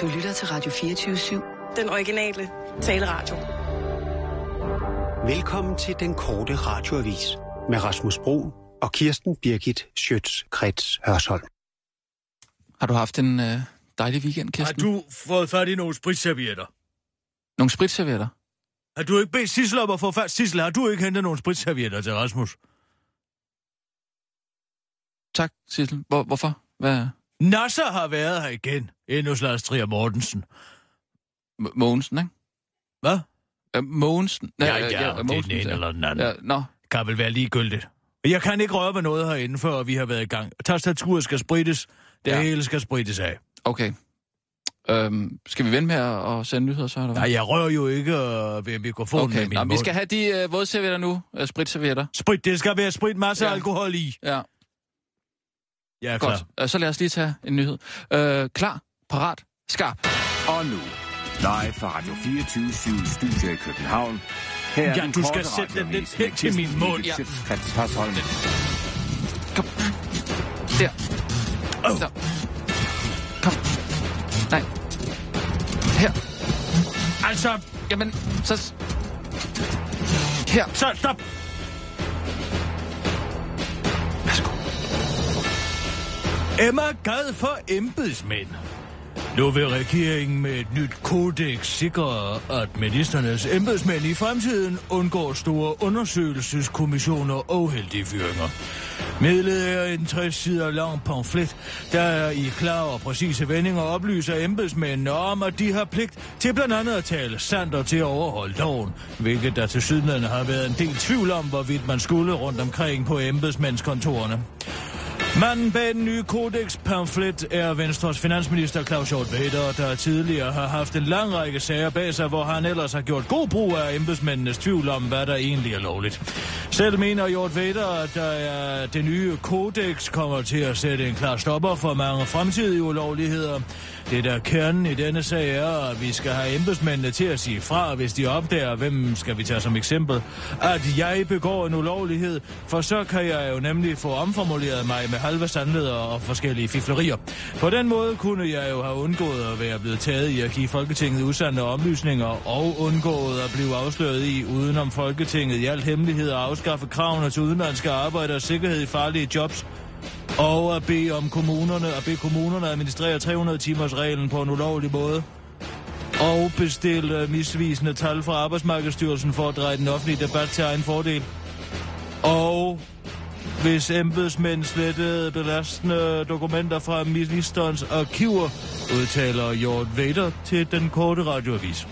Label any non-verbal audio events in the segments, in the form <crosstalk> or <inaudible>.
Du lytter til Radio 24-7. Den originale taleradio. Velkommen til den korte radioavis med Rasmus Bro og Kirsten Birgit Schøtz-Krets Hørsholm. Har du haft en øh, dejlig weekend, Har Kirsten? du fået fat i nogle spritservietter? Nogle spritservietter? Har du ikke bedt Sissel om at få fat? Sissel, har du ikke hentet nogle spritservietter til Rasmus? Tak, Sissel. Hvor, hvorfor? Hvad? Nasser har været her igen. Endnu Lars Trier Mortensen. M- Mogensen, ikke? Hvad? Øh, Mogensen? Ja, ja, ja det er Mogensen, den ene ja. eller den anden. Ja, nå, Kan vel være ligegyldigt. Jeg kan ikke røre ved noget herinde, før vi har været i gang. Tastaturet skal sprittes. Det Ja. hele skal sprittes af. okay. Øhm, skal vi vente med at, at sende nyheder så, eller hvad? Nej, jeg rører jo ikke øh, ved mikrofonen okay, med min nå, vi skal have de øh, vådservietter nu. Øh, spritservietter. Sprit, det skal være sprit, masser af Ja. alkohol i. Ja, Jeg er klar. godt. Øh, så lad os lige tage en nyhed. Øh, klar, parat, skarp. Og nu, live fra Radio 24 Studio i København. Her er Ja, den du skal sætte den lidt hen til min mund. Ja. Kom. Der. Åh. Der. Kom. Nej. Her. Altså, Jamen, så... Her. så stop. Emma gad for embedsmænd. Nu vil regeringen med et nyt kodex sikre, at ministernes embedsmænd i fremtiden undgår store undersøgelseskommissioner og heldige fyringer. Midlet er en 60 sider lang pamflet, der er i klare og præcise vendinger oplyser embedsmændene om, at de har pligt til blandt andet at tale sandt og til at overholde loven, hvilket der til sydenlande har været en del tvivl om, hvorvidt man skulle rundt omkring på embedsmændskontorerne. Manden bag den nye kodex pamflet er Venstres finansminister Claus Hjort Vader, der tidligere har haft en lang række sager bag sig, hvor han ellers har gjort god brug af embedsmændenes tvivl om, hvad der egentlig er lovligt. Selv mener Hjort Vader, at der er det nye kodex kommer til at sætte en klar stopper for mange fremtidige ulovligheder. Det der kernen i denne sag er, at vi skal have embedsmændene til at sige fra, hvis de opdager, hvem skal vi tage som eksempel, at jeg begår en ulovlighed, for så kan jeg jo nemlig få omformuleret mig med halve sandheder og forskellige fiflerier. På den måde kunne jeg jo have undgået at være blevet taget i at give Folketinget usande oplysninger og undgået at blive afsløret i, udenom Folketinget i al hemmelighed at afskaffe kravene til udenlandske arbejdere og sikkerhed i farlige jobs, og at bede om kommunerne, at bede kommunerne at administrere 300 timers reglen på en ulovlig måde. Og bestille misvisende tal fra Arbejdsmarkedsstyrelsen for at dreje den offentlige debat til egen fordel. Og hvis embedsmænd slettede belastende dokumenter fra ministerens arkiver, udtaler Jort Vader til den korte radioavis.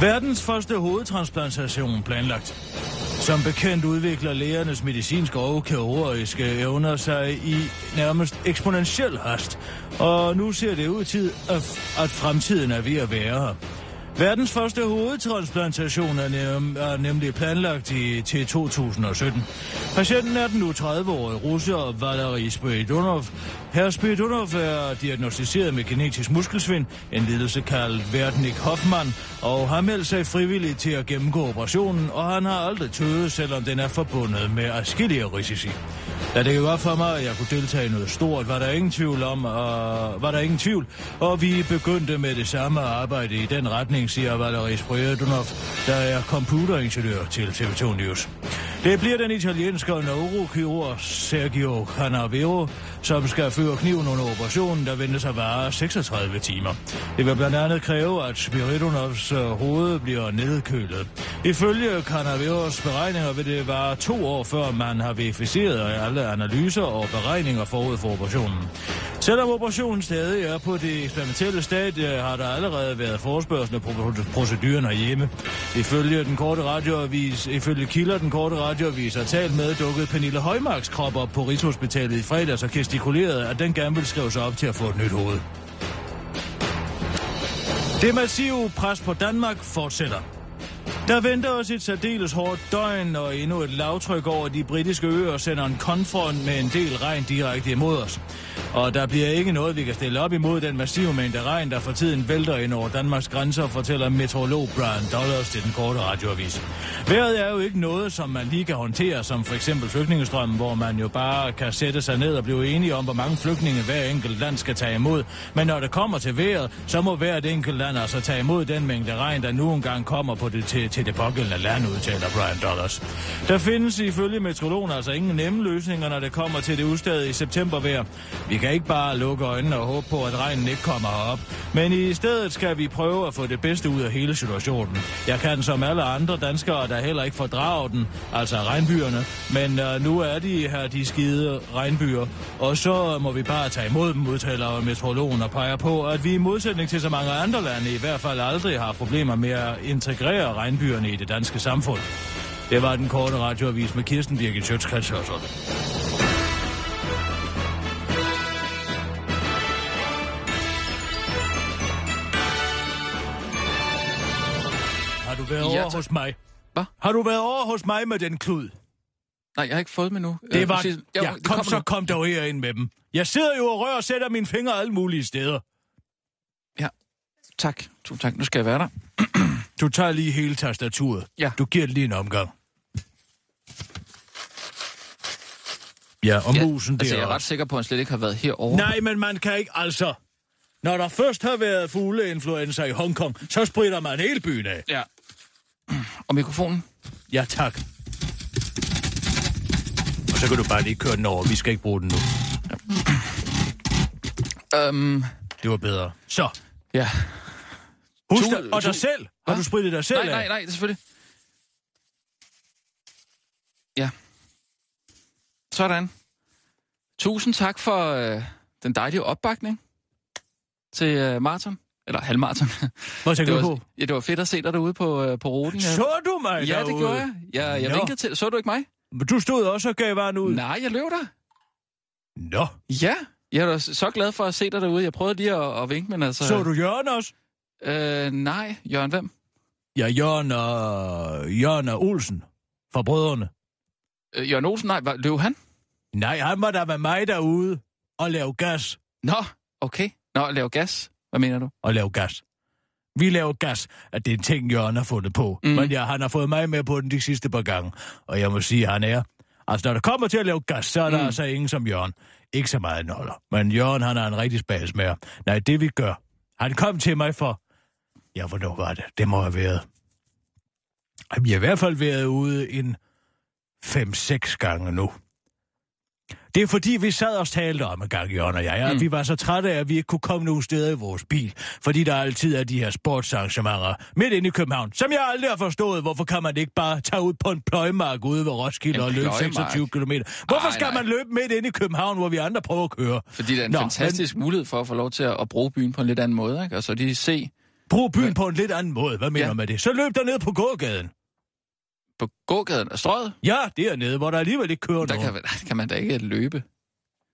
Verdens første hovedtransplantation planlagt. Som bekendt udvikler lægernes medicinske og kirurgiske evner sig i nærmest eksponentiel hast, og nu ser det ud til, at, at fremtiden er ved at være her. Verdens første hovedtransplantation er, nem, er nemlig planlagt i, til 2017. Patienten er den nu 30-årige russer Valery Spiridonov. Herr Spiridonov er diagnostiseret med genetisk muskelsvind, en lidelse kaldt Verdnik Hoffmann, og har meldt sig frivilligt til at gennemgå operationen, og han har aldrig tøvet, selvom den er forbundet med afskillige risici. Da det var for mig, at jeg kunne deltage i noget stort, var der ingen tvivl om, og var der ingen tvivl, og vi begyndte med det samme arbejde i den retning, siger Valery Spiridonov, der er computeringeniør til TV2 News. Det bliver den italienske neurokirurg Sergio Canavero, som skal føre kniven under operationen, der ventes at vare 36 timer. Det vil blandt andet kræve, at Spiridonovs øh, hoved bliver nedkølet. Ifølge Canaveros beregninger vil det vare to år, før man har verificeret alle analyser og beregninger forud for operationen. Selvom operationen stadig er på det eksperimentelle stadie, har der allerede været forspørgsel på proceduren herhjemme. Ifølge den korte radioavis, ifølge kilder den korte radioavis har talt med, dukkede Pernille Højmarks krop op på Rigshospitalet i fredags og gestikulerede, at den gerne ville skrive sig op til at få et nyt hoved. Det massive pres på Danmark fortsætter. Der venter os et særdeles hårdt døgn, og endnu et lavtryk over de britiske øer sender en konfront med en del regn direkte imod os. Og der bliver ikke noget, vi kan stille op imod den massive mængde regn, der for tiden vælter ind over Danmarks grænser, fortæller meteorolog Brian Dollars til den korte radioavis. Vejret er jo ikke noget, som man lige kan håndtere, som for eksempel flygtningestrømmen, hvor man jo bare kan sætte sig ned og blive enige om, hvor mange flygtninge hver enkelt land skal tage imod. Men når det kommer til vejret, så må hvert enkelt land altså tage imod den mængde regn, der nu engang kommer på det, til, til det pågældende land, udtaler Brian Dollars. Der findes ifølge meteorologen altså ingen nemme løsninger, når det kommer til det udstadige septembervejr. Vi kan ikke bare lukke øjnene og håbe på, at regnen ikke kommer herop. Men i stedet skal vi prøve at få det bedste ud af hele situationen. Jeg kan som alle andre danskere, der heller ikke fordrager den, altså regnbyerne. Men uh, nu er de her, de skide regnbyer. Og så må vi bare tage imod dem, udtaler meteorologen og peger på, at vi i modsætning til så mange andre lande i hvert fald aldrig har problemer med at integrere regnbyerne i det danske samfund. Det var den korte radioavis med Kirsten Birgit Sjøtskrets Har du været Ja, over hos mig? Hvad? Har du været over hos mig med den klud? Nej, jeg har ikke fået dem endnu. Det Øh, var... præcis. Jo, Ja, det kom så nu. kom dog herind med dem. Jeg sidder jo og rører og sætter mine fingre alle mulige steder. Tak. Tusind tak. Nu skal jeg være der. Du tager lige hele tastaturet. Ja. Du giver det lige en omgang. Ja, og Ja, musen altså, der jeg er ret sikker på, at han slet ikke har været herovre. Nej, men man kan ikke altså... Når der først har været fugleinfluenza i Hongkong, så spritter man hele byen af. Ja. Og mikrofonen? Ja, tak. Og så kan du bare lige køre den over. Vi skal ikke bruge den nu. Øhm, Det var bedre. Så, ja. husk Tu- dig, og dig selv. Har Hvad? du sprittet dig selv Nej, nej, nej, selvfølgelig. Ja. Sådan. Tusind tak for øh, den dejlige opbakning til øh, maraton. Eller halvmaraton. Hvad tænker det, du var, på? ja, det var fedt at se dig derude på, øh, på ruten. Så du mig ja, det derude? gjorde jeg. Jeg, jeg Nå. vinkede til Så du ikke mig? Men Du stod også og gav varen ud. Nej, jeg løb der. Nå, Ja, jeg er så glad for at se dig derude. Jeg prøvede lige at, at vinke, men altså... så du Jørgen også? Øh, nej, Jørgen, hvem? Ja, Jørgen og, Jørgen og Olsen fra Brødrene. Øh, Jørgen Olsen, nej, løb han? Nej, han var der med mig derude og lave gas. Nå, okay. Nå, lave gas. Hvad mener du? Og lave gas. Vi laver gas, at det er en ting, Jørgen har fundet på. Mm. Men ja, han har fået mig med på den de sidste par gange. Og jeg må sige, at han er... Altså, når det kommer til at lave gas, så er der mm. Altså ingen som Jørgen. Ikke så meget holder. Men Jørgen, han er en rigtig spas med. Nej, det vi gør... Han kom til mig for... Ja, hvornår var det? Det må have været... Jamen, jeg har i hvert fald været ude en 5-6 gange nu. Det er fordi, vi sad og talte om en gang, Jørgen og jeg, at Mm. vi var så trætte af, at vi ikke kunne komme nogen steder i vores bil. Fordi der altid er de her sportsarrangementer midt inde i København, som jeg aldrig har forstået. Hvorfor kan man ikke bare tage ud på en pløjemark ude ved Roskilde En og løbe pløjemark? 26 km? Hvorfor Ej, skal nej. man løbe midt inde i København, hvor vi andre prøver at køre? Fordi det er en Nå, fantastisk men... mulighed for at få lov til at, bruge byen på en lidt anden måde, ikke? Altså lige se Brug byen på en lidt anden måde. Hvad mener Ja. du med det? Så løb der ned på gågaden. På gågaden og strøget, Ja, det er nede, hvor der alligevel ikke kører der nogen. kan, der kan man da ikke løbe.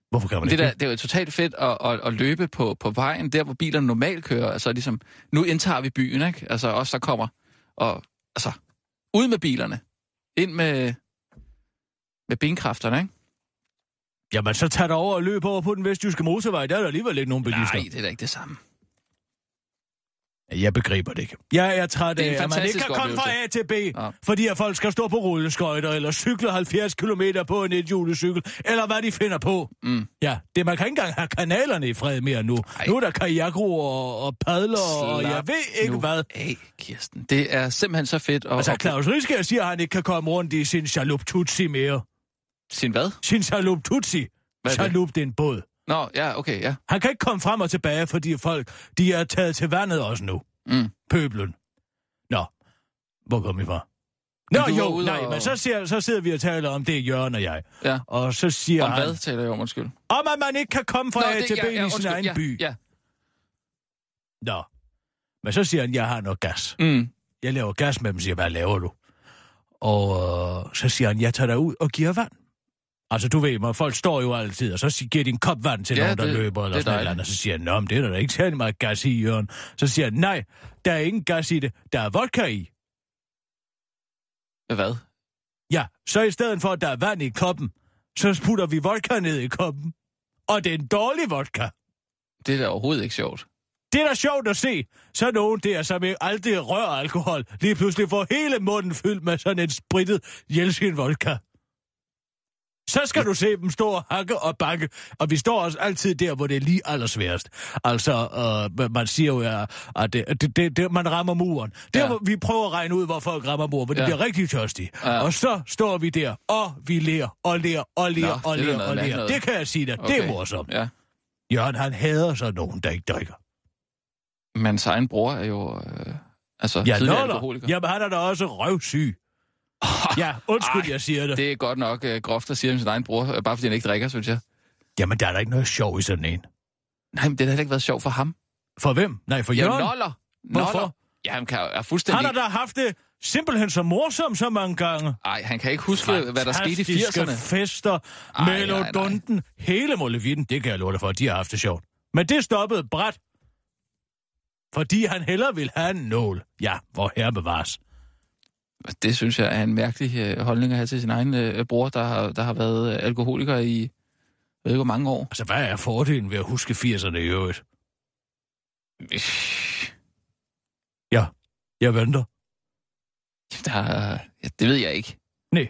Hvorfor kan man det, ikke der, det er jo totalt fedt at, at, at løbe på, på vejen, der hvor bilerne normalt kører. Altså ligesom, nu indtager vi byen, ikke? Altså os, der kommer. Og altså, ud med bilerne. Ind med, med benkræfterne, ikke? Jamen, så tag dig over og løb over på den vestjyske motorvej. Der er der alligevel ikke nogen bilister. Nej, det er da ikke det samme. Jeg begriber det ikke. Jeg er træt er af, at man ikke kan komme fra A til B, Ja. fordi at folk skal stå på rulleskøjter, eller cykle 70 km på en ethjulecykel, eller hvad de finder på. Mm. Ja, det, man kan ikke engang have kanalerne i fred mere nu. Ej. Nu er der kajakro og, og padler, og jeg Slap ved ikke nu hvad. af, Kirsten. Det er simpelthen så fedt. Og, Altså, Claus Riske siger, at han ikke kan komme rundt i sin chalup Tutsi mere. Sin hvad? Sin chalup Tutsi. Hvad er det? Chalup, det er en båd. Nå, ja, okay, ja. Han kan ikke komme frem og tilbage, fordi folk, de er taget til vandet også nu. Mm. Pøblen. Nå, hvor kom vi fra? Nå jo, nej, og- men så, siger, så sidder vi og taler om det, Jørgen og jeg. Ja. Og så siger Om han, hvad taler jeg om, undskyld? om at man ikke kan komme fra A til B i sin egen ja, by. Ja. Nå, men så siger han, jeg har noget gas. Mm. Jeg laver gas med dem, siger, hvad laver du? Og øh, så siger han, jeg tager dig ud og giver vand. Altså, du ved, mig, folk står jo altid, og så giver de en kop vand til Ja, nogen, der det- løber, eller det sådan noget andet. Så siger nå, men det er der ikke særlig meget gas i, Jørgen. Så siger han, nej, der er ingen gas i det, der er vodka i. Hvad? Ja, så i stedet for, at der er vand i koppen, så putter vi vodka ned i koppen. Og det er en dårlig vodka. Det er da overhovedet ikke sjovt. Det er da sjovt at se. Så nogen der, som aldrig rører alkohol, lige pludselig får hele munden fyldt med sådan en spritet Jelsin vodka. Så skal du se dem stå og hakke og bakke. Og vi står også altid der, hvor det er lige allersværest. Altså, øh, man siger jo, ja, at det, det, det, det, man rammer muren. Der, Ja. hvor vi prøver at regne ud, hvor folk rammer muren, de Ja. bliver rigtig tørstige. Ja. Og så står vi der, og vi ler, og ler, og ler, Nå, og det er noget og noget. Det kan jeg sige dig. Okay. Det er morsomt. Ja. Jørgen, han hader så nogen, der ikke drikker. Men egen bror er jo... Øh, altså, Ja, tidligere alkoholiker. Jamen, han er da også røvsyg. <laughs> Ja, undskyld, Ej, jeg siger det. det. Er godt nok øh, groft at sige om sin egen bror, øh, bare fordi han ikke drikker, synes jeg. Jamen, der er da ikke noget sjov i sådan en. Nej, men det har heller ikke været sjovt for ham. For hvem? Nej, for Ja, Jørgen. noller. Hvorfor? Noller. Ja, han kan, er fuldstændig... Han har da haft det simpelthen så morsomt så mange gange. Ej, han kan ikke huske, hvad der skete i Fantastiske 80'erne. fester, Ej, nej, melodunden, hele Molevitten, det kan jeg love dig for, de har haft det sjovt. Men det stoppede bræt. Fordi han hellere vil have en nål. Ja, hvor herre bevares. Det synes jeg er en mærkelig øh, holdning at have til sin egen øh, bror, der har, der har været øh, alkoholiker i, jeg ved ikke hvor mange år. Altså, hvad er fordelen ved at huske 80'erne i øvrigt? Ja, jeg venter. Der, ja, det ved jeg ikke. Nej.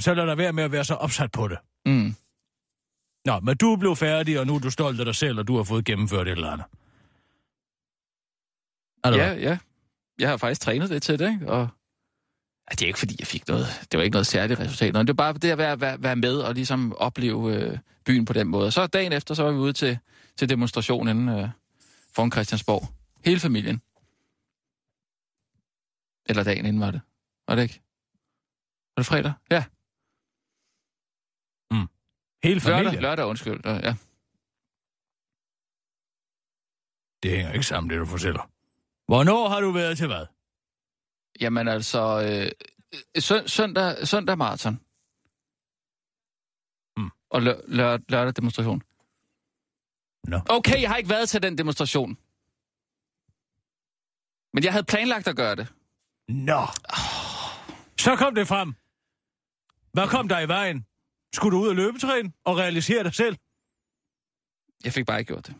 Så lad dig være med at være så opsat på det. Mm. Nå, men du blev færdig, og nu er du stolt af dig selv, og du har fået gennemført et eller andet. Er det Ja, hvad? ja. Jeg har faktisk trænet lidt til det, ikke? Og det er ikke, fordi jeg fik noget... Det var ikke noget særligt resultat. men Det var bare det at være, være, være med og ligesom opleve øh, byen på den måde. Så dagen efter, så var vi ude til, til demonstrationen øh, foran Christiansborg. Hele familien. Eller dagen inden var det. Var det ikke? Var det fredag? Ja. Hele familien? Lørdag, lørdag undskyld. Ja. Det hænger ikke sammen, det du fortæller. Hvornår har du været til hvad? Jamen altså, øh, sø- søndag, søndag maraton. Mm. Og lø- lør- lørdag demonstration. Nå. Okay, jeg har ikke været til den demonstration. Men jeg havde planlagt at gøre det. Nå. Så kom det frem. Hvad kom der i vejen? Skulle du ud og løbetræne og realisere dig selv? Jeg fik bare ikke gjort det.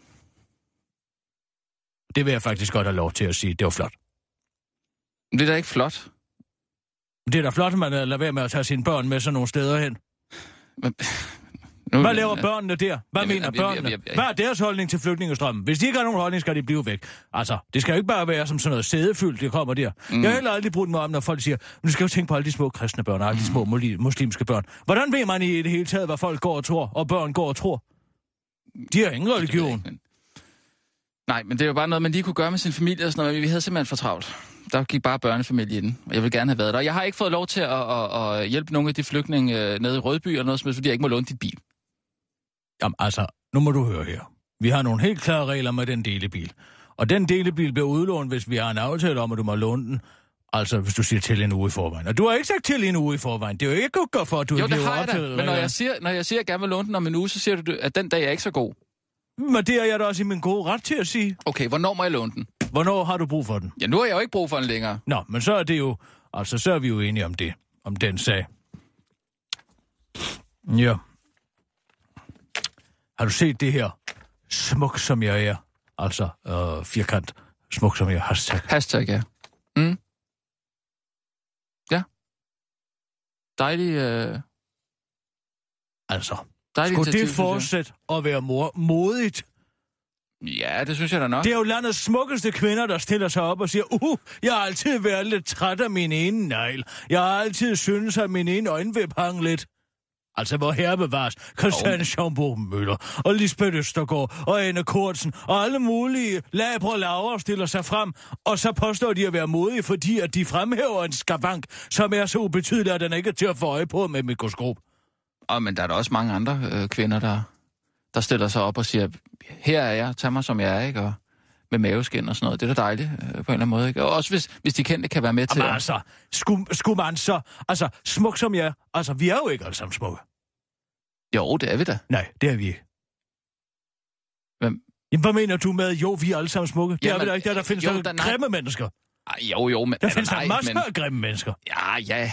Det vil jeg faktisk godt have lov til at sige. Det var flot. Det er da ikke flot. Det er da flot, at man øh, lader være med at tage sine børn med sådan nogle steder hen. Men, <laughs> nu, Hvad laver børnene der? Hvad Jamen, mener jamen, børnene? jamen, jamen. Hvad er deres holdning til flygtningestrømmen? Hvis de ikke har nogen holdning, skal de blive væk. Altså, det skal jo ikke bare være som sådan noget sædefyldt, det kommer der. Mm. Jeg har heller aldrig brugt mig om, når folk siger, men du skal jo tænke på alle de små kristne børn og alle de små muli- muslimske børn. Hvordan ved man i det hele taget, hvad folk går og tror, og børn går og tror? De har ingen jeg religion. Nej, men det er jo bare noget, man lige kunne gøre med sin familie og sådan noget, men vi havde simpelthen for travlt. Der gik bare børnefamilie i den, og jeg vil gerne have været der. Jeg har ikke fået lov til at, at, at hjælpe nogle af de flygtninge øh, nede i Rødby eller noget som fordi jeg ikke må låne dit bil. Jamen altså, nu må du høre her. Vi har nogle helt klare regler med den delebil. Og den delebil bliver udlånt, hvis vi har en aftale om, at du må låne den. Altså, hvis du siger til en uge i forvejen. Og du har ikke sagt til en uge i forvejen. Det er jo ikke godt for, at du Jo, ikke det lever har op jeg til da. Men når jeg, siger, når jeg siger, at jeg gerne vil låne den om en uge, så siger du, at den dag er ikke så god. Men det er jeg da også i min gode ret til at sige. Okay, hvornår må jeg låne den? Hvornår har du brug for den? Ja, nu har jeg jo ikke brug for den længere. Nå, men så er det jo... Altså, så er vi jo enige om det. Om den sag. Ja. Har du set det her? Smuk som jeg er. Altså, øh, firkant. Smuk som jeg er. Hashtag. Hashtag, ja. Mm. Ja. Dejlig, øh, Altså, dejlig skulle det synes fortsætte at være mor modigt? Ja, det synes jeg da nok. Det er jo landets smukkeste kvinder, der stiller sig op og siger, uh, jeg har altid været lidt træt af min ene negl. Jeg har altid syntes, at min ene øjenvip hang lidt. Altså, hvor herre bevares. Christian Schaumburg Møller og Lisbeth Østergaard og Anne Kortsen og alle mulige labre laver stiller sig frem, og så påstår de at være modige, fordi at de fremhæver en skavank, som er så ubetydelig, at den ikke er til at få øje på med mikroskop. Og, men der er der også mange andre øh, kvinder, der, der stiller sig op og siger, her er jeg, tag mig som jeg er, ikke? Og med maveskin og sådan noget. Det er da dejligt øh, på en eller anden måde, ikke? Og også hvis, hvis de kendte kan være med til Jamen at... altså, skulle, skulle man så... Altså, smuk som jeg... Altså, vi er jo ikke alle sammen smukke. Jo, det er vi da. Nej, det er vi ikke. Hvem? Jamen, hvad mener du med, jo, vi er alle sammen smukke? Det er vi da ikke. Der, der findes jo, der- der grimme mennesker. Ej, jo, jo, men... Der findes der nej, masser men, af grimme mennesker. Ja, ja.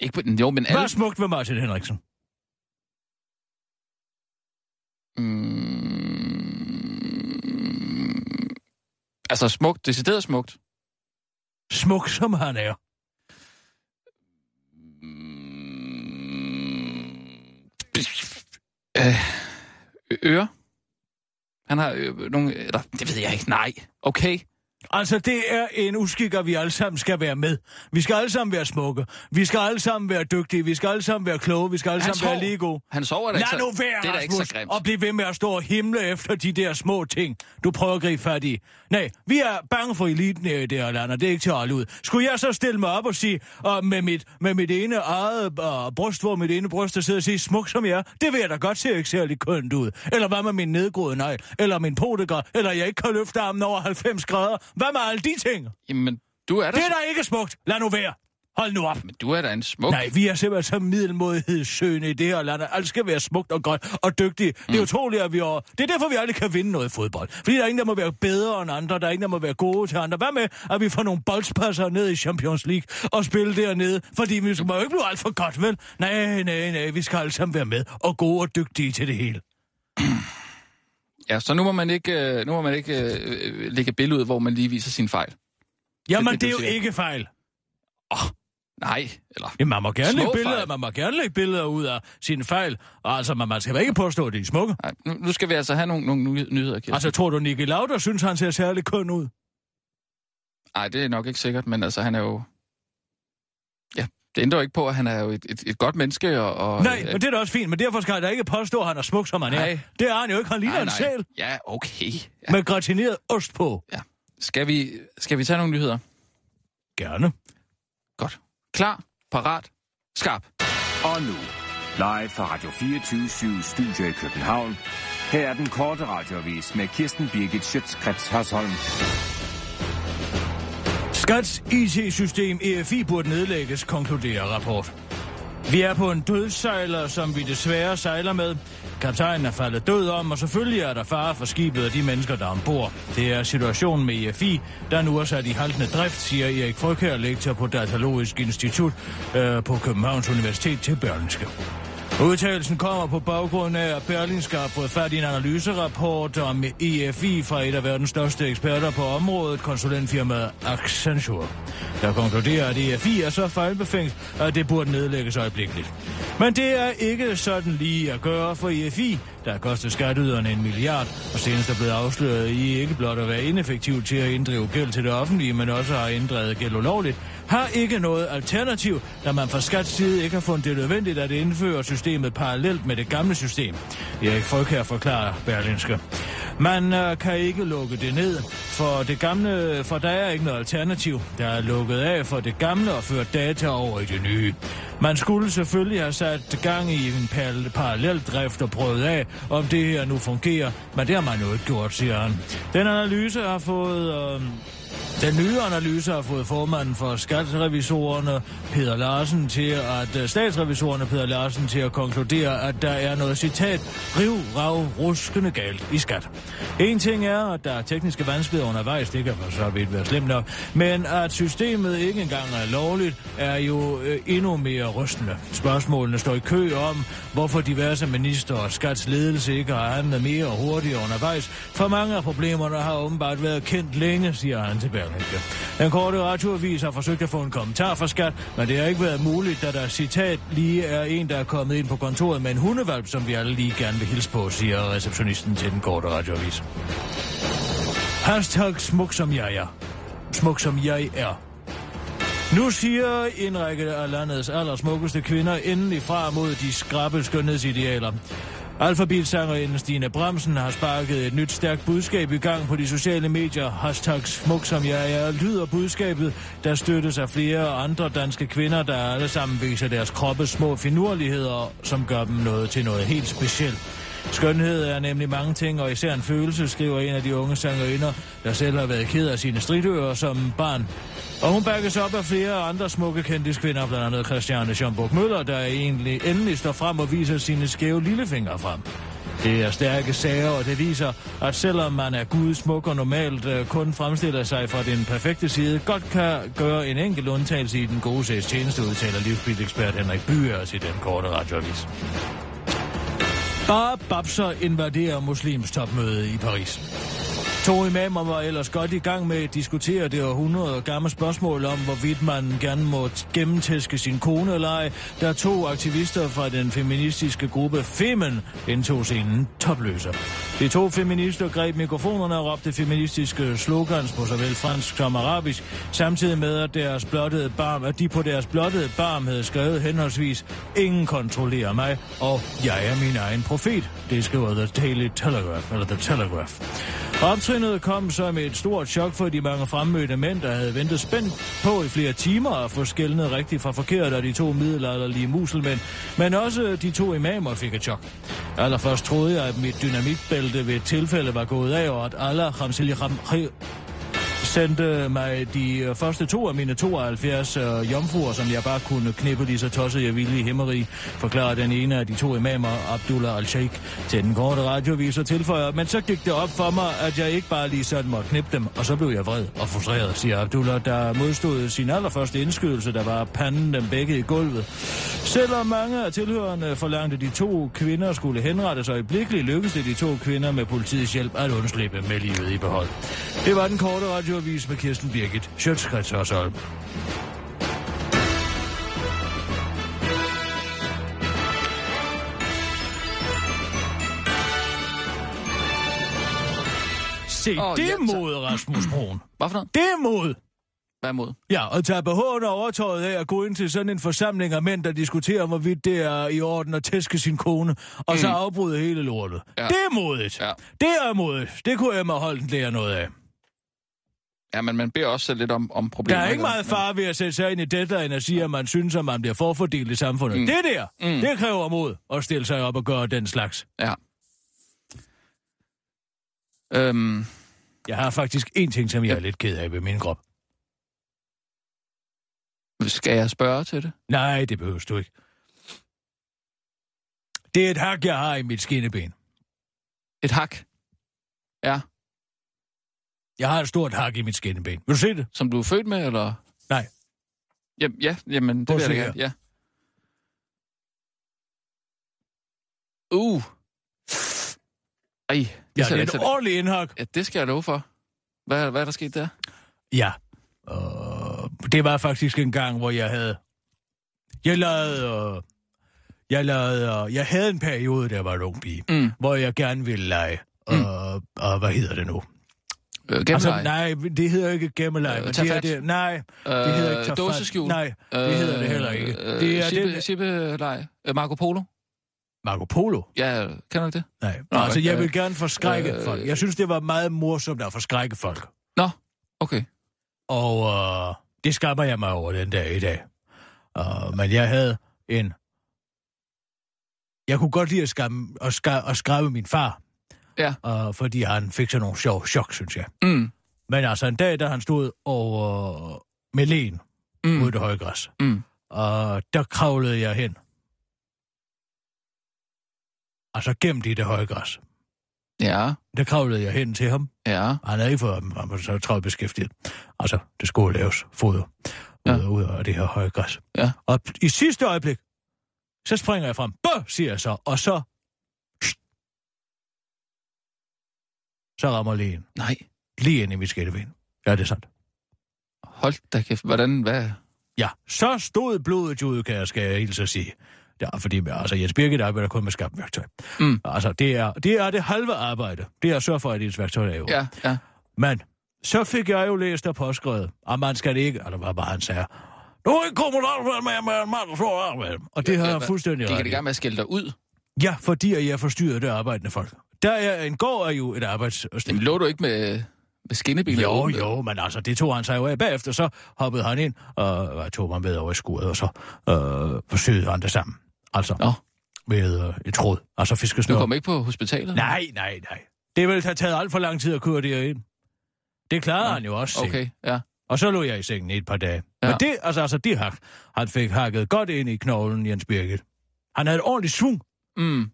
Ikke på jo, men Hvad er alle... smukt ved Martin Henriksen? Mm, altså smukt, decideret smukt. Smuk som han er. Øh, øre. Han har øh, nogle... Eller, det ved jeg ikke. Nej. Okay. Altså, det er en uskik, at vi alle sammen skal være med. Vi skal alle sammen være smukke. Vi skal alle sammen være dygtige. Vi skal alle sammen være kloge. Vi skal alle Han sammen være sover. lige gode. Han sover da ikke Lad så... nu være, det er da ikke så Rasmus, grimt. og bliv ved med at stå og himle efter de der små ting, du prøver at gribe fat i. Nej, vi er bange for eliten i det her land, og det er ikke til at holde ud. Skulle jeg så stille mig op og sige, og med mit, med mit ene eget uh, bryst, hvor mit ene bryst der sidder og sige, smuk som jeg er, det vil jeg da godt se ikke særlig kønt ud. Eller hvad med min nedgroede negl, eller min potegrad, eller jeg ikke kan løfte armen over 90 grader. Hvad med alle de ting? Jamen, du er da... Det er da ikke smukt. Lad nu være. Hold nu op. Men du er da en smuk... Nej, vi er simpelthen så middelmodighedssøgende i det her land. Alt skal være smukt og godt og dygtigt. Mm. Det er utroligt, at vi er... Det er derfor, vi aldrig kan vinde noget fodbold. Fordi der er ingen, der må være bedre end andre. Der er ingen, der må være gode til andre. Hvad med, at vi får nogle boldspasser ned i Champions League og spille dernede? Fordi vi må jo ikke blive alt for godt, vel? Nej, nej, nej. Vi skal alle sammen være med og gode og dygtige til det hele. Ja, så nu må man ikke, øh, nu må man ikke øh, lægge et billede ud, hvor man lige viser sin fejl. Jamen, det, det, det er jo siger. ikke fejl. Nej, eller... Jamen, man må gerne lægge billeder, fejl. man må gerne lægge billeder ud af sine fejl. Og altså, man, man skal ikke påstå, at de er smukke. Nej, nu, nu skal vi altså have nogle, nogle ny- nyheder, Kirsten. Altså, tror du, Nicky Lauder synes, han ser særlig køn ud? Nej, det er nok ikke sikkert, men altså, han er jo... Ja, det ændrer jo ikke på, at han er jo et, et, et godt menneske, og... og Nej, men det er da også fint, men derfor skal jeg da ikke påstå, at han er smuk, som han er. Nej. Det er han jo ikke. Han ligner nej, en nej. sæl Ja, okay. Ja. med gratineret ost på. ja. Skal, vi, skal vi tage nogle nyheder? Gerne. Godt. Klar, parat, skarp. Og nu, live fra Radio 24 Studio i København. Her er den korte radiovis med Kirsten Birgit Schøtzgrads Hasholm. Skats IT-system EFI burde nedlægges, konkluderer rapport. Vi er på en dødssejler, som vi desværre sejler med. Kaptajnen er faldet død om, og selvfølgelig er der fare for skibet og de mennesker, der er ombord. Det er situationen med EFI, der nu er sat i haltende drift, siger Erik Frøkær, lektor på Datalogisk Institut øh, på Københavns Universitet til Børnske. Udtalelsen kommer på baggrund af, at Berlingske har fået fat i en analyserapport om EFI fra et af verdens største eksperter på området, konsulentfirmaet Accenture, der konkluderer, at EFI er så fejlbefængt, at det burde nedlægges øjeblikkeligt. Men det er ikke sådan lige at gøre for EFI, der har kostet skatteyderne en milliard, og senest er blevet afsløret i ikke blot at være ineffektiv til at inddrive gæld til det offentlige, men også har inddrevet gæld ulovligt, har ikke noget alternativ, da man fra skats side ikke har fundet det nødvendigt at indføre systemet parallelt med det gamle system. Erik her, forklarer Berlinske. Man øh, kan ikke lukke det ned, for det gamle, for der er ikke noget alternativ. Der er lukket af for det gamle og ført data over i det nye. Man skulle selvfølgelig have sat gang i en parallel drift og prøvet af, om det her nu fungerer, men det har man jo ikke gjort, siger han. Den analyse har fået... Øh, den nye analyse har fået formanden for skatrevisorerne Peter Larsen til at øh, statsrevisorerne Peter Larsen til at konkludere, at der er noget citat riv, rav, ruskende galt i skat. En ting er, at der er tekniske vanskeligheder undervejs, det kan for så vidt være slemt nok, men at systemet ikke engang er lovligt, er jo øh, endnu mere rystende. Spørgsmålene står i kø om, hvorfor diverse minister og skatsledelse ikke har handlet mere og hurtigere undervejs, for mange af problemerne har åbenbart været kendt længe, siger han til Berlingske. Den korte radioavis har forsøgt at få en kommentar fra skat, men det har ikke været muligt, da der citat lige er en, der er kommet ind på kontoret med en hundevalp, som vi alle lige gerne vil hilse på, siger receptionisten til den korte radioavis. Hashtag smuk som jeg er. Smuk som jeg er. Nu siger en række af landets allersmukkeste kvinder endelig fra mod de skrappe skønhedsidealer. Alphabet-sangerinden Stine Bremsen har sparket et nyt stærkt budskab i gang på de sociale medier. Hashtag smuk som jeg er lyder budskabet, der støttes af flere andre danske kvinder, der alle sammen viser deres kroppe små finurligheder, som gør dem noget til noget helt specielt. Skønhed er nemlig mange ting, og især en følelse, skriver en af de unge sangerinder, der selv har været ked af sine stridører som barn. Og hun bakkes op af flere andre smukke kendiskvinder, blandt andet Christiane Schomburg Møller, der egentlig endelig står frem og viser sine skæve lillefinger frem. Det er stærke sager, og det viser, at selvom man er gud smuk og normalt øh, kun fremstiller sig fra den perfekte side, godt kan gøre en enkelt undtagelse i den gode sags tjeneste, udtaler livsbilekspert Henrik Byer til den korte radioavis. Bare babser invaderer muslims topmøde i Paris. To imamer var ellers godt i gang med at diskutere det århundrede gamle spørgsmål om, hvorvidt man gerne må gennemtæske sin kone eller ej, da to aktivister fra den feministiske gruppe Femen indtog scenen topløser. De to feminister greb mikrofonerne og råbte feministiske slogans på såvel fransk som arabisk, samtidig med at, deres blottede barm, at de på deres blottede barm havde skrevet henholdsvis Ingen kontrollerer mig, og Jeg er min egen profet. Det skriver The Daily Telegraph, eller The Telegraph. Optrinnet kom som et stort chok for de mange fremmødte mænd, der havde ventet spændt på i flere timer at få skældnet rigtigt fra forkert af de to middelalderlige muselmænd, men også de to imamer fik et chok. Allerførst troede jeg, at mit dynamitbælte ved et tilfælde var gået af, og at Allah sendte mig de øh, første to af mine 72 øh, jomfruer, som jeg bare kunne knippe lige så tosset jeg ville i himmeri, forklarer den ene af de to imamer, Abdullah al-Sheikh, til den korte radiovis og tilføjer. Men så gik det op for mig, at jeg ikke bare lige sådan måtte knippe dem, og så blev jeg vred og frustreret, siger Abdullah, der modstod sin allerførste indskydelse, der var panden dem begge i gulvet. Selvom mange af tilhørende forlangte de to kvinder skulle henrettes øjeblikkeligt, lykkedes det de to kvinder med politiets hjælp at undslippe med livet i behold. Det var den korte radio radioavis med Kirsten Birgit, Sjøtskrets og Solm. Se, oh, det ja, er så- mod, Rasmus Broen. Hvad for noget? Det er mod. Hvad mod? Ja, og tage BH'en og overtøjet af at gå ind til sådan en forsamling af mænd, der diskuterer, hvorvidt det er i orden at tæske sin kone, og så Mm. afbryde hele lortet. Ja. Det er modigt. Ja. Det er modigt. Det kunne Emma Holten lære noget af. Ja, men man beder også lidt om, om Der problemer. er ikke meget far ved at sætte sig ind i deadline og sige, at man synes, at man bliver forfordelt i samfundet. Mm. Det der, Mm. det kræver mod at stille sig op og gøre den slags. Ja. Øhm, Jeg har faktisk en ting, som jeg er lidt ked af ved min krop. skal jeg spørge til det? Nej, det behøver du ikke. Det er et hak, jeg har i mit skinneben. Et hak? Ja. Jeg har et stort hak i mit skinneben. Vil du se det? Som du er født med, eller? Nej. Ja, ja jamen, det Prøv vil jeg gerne. Ja. Uh. Ej, det Ja, det er et ordentligt indhak. Ja, det skal jeg love for. Hvad, hvad er der sket der? Ja. Uh, det var faktisk en gang, hvor jeg havde... Jeg lavede... Uh, jeg lavede... Uh, jeg havde en periode, der var en ung pige, Mm. hvor jeg gerne ville lege. Og, Mm. og hvad hedder det nu? Øh, Altså, nej, det hedder ikke gemmeleg. Øh, men det er det, nej, det hedder ikke tag fat. dåseskjul. Nej, det hedder det heller ikke. Øh, Det er Sibbe, den- Sibbe øh, Marco Polo? Marco Polo. Ja, kender du ikke det? Nej, Nå, altså jeg øh, vil gerne forskrække øh, folk. Jeg synes, det var meget morsomt at forskrække folk. Nå, okay. Og uh, det skammer jeg mig over den dag i dag. Uh, men jeg havde en... Jeg kunne godt lide at, skamme, at, skræmme min far. Ja. Uh, fordi han fik sådan nogle sjov chok, synes jeg. Mm, Men altså en dag, da han stod over med len mm, ude i det høje græs, mm. og der kravlede jeg hen. Altså gemt i det høje græs. Ja, Der kravlede jeg hen til ham. ja. Han havde ikke fået han var så travlt beskæftiget. Altså, det skulle laves foder ud, Ja. ja. ud af det her høje græs. Ja. Og i sidste øjeblik, så springer jeg frem. Bøh, siger jeg så. Og så... Så rammer lægen. Nej, Lige ind i mit skætteben. Ja, det er sandt. hold da kæft. Hvordan, hvad? Ja, så stod blodet jo ud, kan jeg, skal jeg hilse at sige. Det er fordi, altså Jens Birgit arbejder kun med skarpt værktøj. Mm. Altså, det er, det er det halve arbejde. Det er at sørge for, at ens værktøj er jo. Ja, ja. Men så fik jeg jo læst og påskrevet, at man skal ikke, eller hvad bare han sagde, du er ikke kommunalt med, med, med en mand, der slår. Og det har jeg fuldstændig De ret kan i i. gang med at skælde dig ud. Ja, fordi jeg forstyrrer det arbejdende folk. Der er en gård er jo et arbejdssted. Jamen, lå du ikke med, med skinneben? Jo, åbne? jo, men altså, det tog han sig jo af. Bagefter så hoppede han ind, og tog mig med over i skuret, og så øh, forsøgte han det sammen. Altså, Nå. med øh, et tråd. Altså Du fiskesnør. kom ikke på hospitalet? Nej, nej, nej. Det ville have taget alt for lang tid at køre derind. Det klarede Nå, han jo også selv. Okay, ja. Og så lå jeg i sengen i et par dage. Ja. Ja. Men det, altså, altså det hak, han fik hakket godt ind i knoglen, Jens Birgit. Han havde et ordentligt svung. Mm.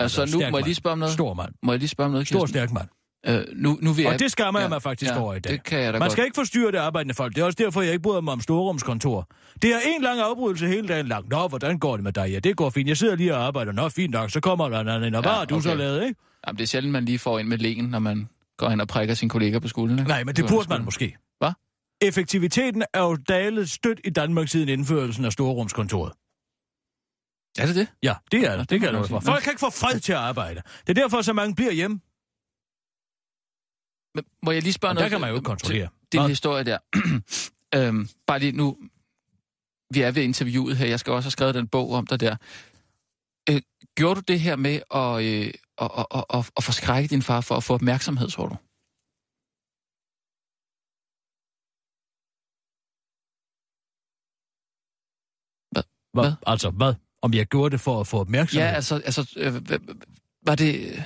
Altså, Altså, nu må jeg lige spørge om noget. Stor mand. Må jeg lige spørge om noget, Stor, Kirsten? stærk mand. Øh, nu, nu vil jeg... Og det skammer jeg mig faktisk over i dag. Det kan jeg da Man godt. skal ikke forstyrre det arbejdende folk. Det er også derfor, jeg ikke bryder mig om storrumskontor. Det er en lang afbrydelse hele dagen lang. Nå, hvordan går det med dig? Ja, det går fint. Jeg sidder lige og arbejder. Nå, fint nok. Så kommer der en anden. Og hvad Ja, har du så okay. lavet, ikke? Jamen, det er sjældent, man lige får ind med len, når man går hen og prikker sin kollega på ikke? Nej, men det burde man måske. Hvad? Effektiviteten er jo dalet stødt i Danmark siden indførelsen af storrumskontoret. Er det det? Ja, det er det. det Det kan jeg for. Folk kan ikke få fred til at arbejde. Det er derfor, så mange bliver hjemme. Men må jeg lige spørge Og noget? der kan man jo ikke kontrollere. til Din Hvad? historie der. <clears throat> øhm, bare lige nu. Vi er ved interviewet her. Jeg skal også have skrevet den bog om dig der. Øh, gjorde du det her med at, øh, at, at, at, at forskrække din far for at få opmærksomhed, tror du? Hvad? Hvad? Altså, hvad? Om jeg gjorde det for at få opmærksomhed? Ja, altså, altså øh, var det...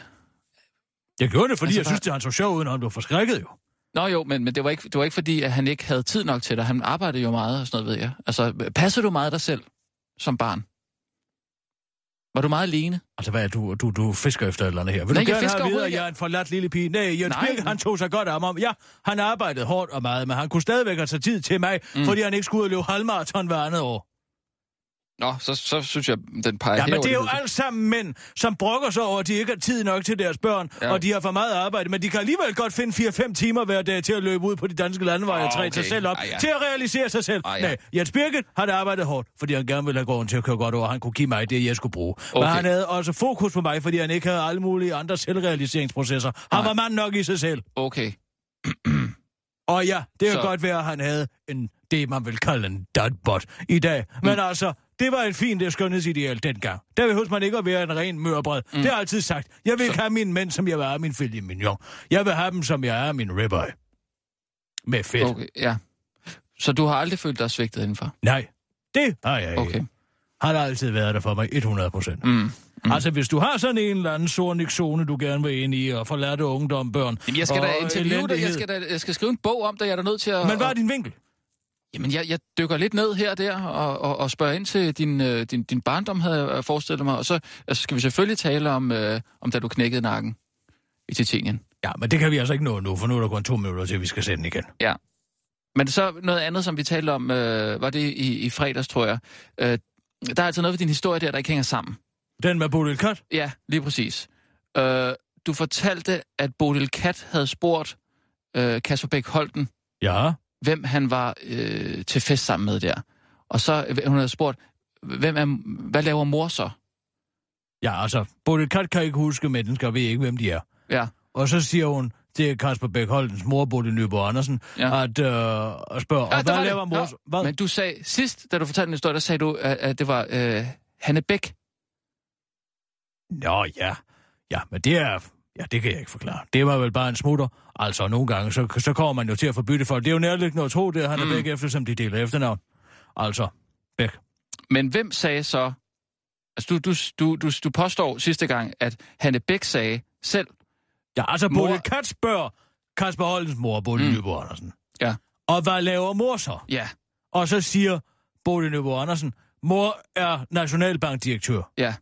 Jeg gjorde det, fordi Altså, jeg synes, der- det han så sjov ud, når han blev forskrækket jo. Nå jo, men, men det, var ikke, det var ikke fordi, at han ikke havde tid nok til dig. Han arbejdede jo meget og sådan noget, ved jeg. Altså, passede du meget dig selv som barn? Var du meget alene? Altså, hvad er du, du, du fisker efter et eller andet her? Vil Nej, du jeg gerne fisker have at vide, overhovedet at ikke. jeg er en forladt lille pige? Nej, Jens Nej, Birke, han tog sig godt af mig. Ja, han arbejdede hårdt og meget, men han kunne stadigvæk have taget tid til mig, mm. fordi han ikke skulle ud og løbe halvmarathon hver andet år. Nå, så, så synes jeg, den peger Ja, men det er jo alt sammen mænd, som brokker sig over, at de ikke har tid nok til deres børn, ja. Og de har for meget arbejde, men de kan alligevel godt finde 4-5 timer hver dag til at løbe ud på de danske landeveje og Åh, træne okay. sig selv op, Ej, ja. til at realisere sig selv. Ej, ja. Nej, Jens Birgit har arbejdet hårdt, fordi han gerne ville have gården til at køre godt over, han kunne give mig det, jeg skulle bruge. Okay. Men han havde også fokus på mig, fordi han ikke havde alle mulige andre selvrealiseringsprocesser. Han Nej. var mand nok i sig selv. Okay. Og ja, det kan Så- godt være, at han havde en, det, man vil kalde en dadbot i dag. Men Mm. altså, det var et fint skønhedsideal dengang. Der behøver man ikke at være en ren mørbred. Mm. Det har jeg altid sagt. Jeg vil ikke have mine mænd, som jeg vil have min filet mignon. Jeg vil have dem, som jeg er min ribeye. Med fedt. Okay. ja. Så du har aldrig følt dig svigtet indenfor? Nej, det har jeg ikke. Okay. Han har altid været der for mig 100 procent. Mm. Mm. Altså, hvis du har sådan en eller anden zornig-zone, du gerne vil ind i, og forladte ungdom, børn Jamen, jeg skal da interviewe dig. Jeg skal, da, jeg skal skrive en bog om dig. Jeg er da nødt til at... Men hvad er din vinkel? Jamen, jeg, jeg dykker lidt ned her og der, og, og, og spørger ind til din, øh, din, din barndom, havde jeg forestillet mig. Og så altså, skal vi selvfølgelig tale om, øh, om da du knækkede nakken i Titanien. Ja, men det kan vi altså ikke nå nu, for nu er der kun to minutter til, vi skal sende igen. Ja. Men så noget andet, som vi talte om, øh, var det i, i fredags, tror jeg. Øh, der er altså noget ved din historie der, der ikke hænger sammen. Den med Bodil Kat? Ja, lige præcis. Øh, du fortalte, at Bodil Kat havde spurgt øh, Kasper Bæk Holten, Ja. Hvem han var øh, til fest sammen med der. Og så øh, hun havde spurgt, hvem er, hvad laver mor så? Ja, altså, Bodil Kat kan ikke huske mennesker, ved ikke, hvem de er. Ja, Og så siger hun til Kasper Bæk Holdens mor, Bodil Nyborg Andersen, Ja. ja. at øh, at spørge, Ja, og hvad laver det. mor? Hvad? men du sagde sidst, da du fortalte en historie, der sagde du, at, at det var øh, Hanne Bæk. Nå, ja. Ja, men det er... Ja, det kan jeg ikke forklare. Det var vel bare en smutter. Altså, nogle gange, så, så kommer man jo til at forbytte folk. Det er jo nærliggende at tro, det er han er Mm. Bæk, eftersom de deler efternavn. Altså, Bæk. Men hvem sagde så... Altså, du, du, du, du, du påstår sidste gang, at Hanne Bæk sagde selv, Ja, altså, Mor- Bodil Kat spørger Kasper Holdens mor, Bodil Mm. Nyborg Andersen. Ja. Og hvad laver mor så? ja, Og så siger Bodil Nyborg Andersen, mor er nationalbankdirektør. ja.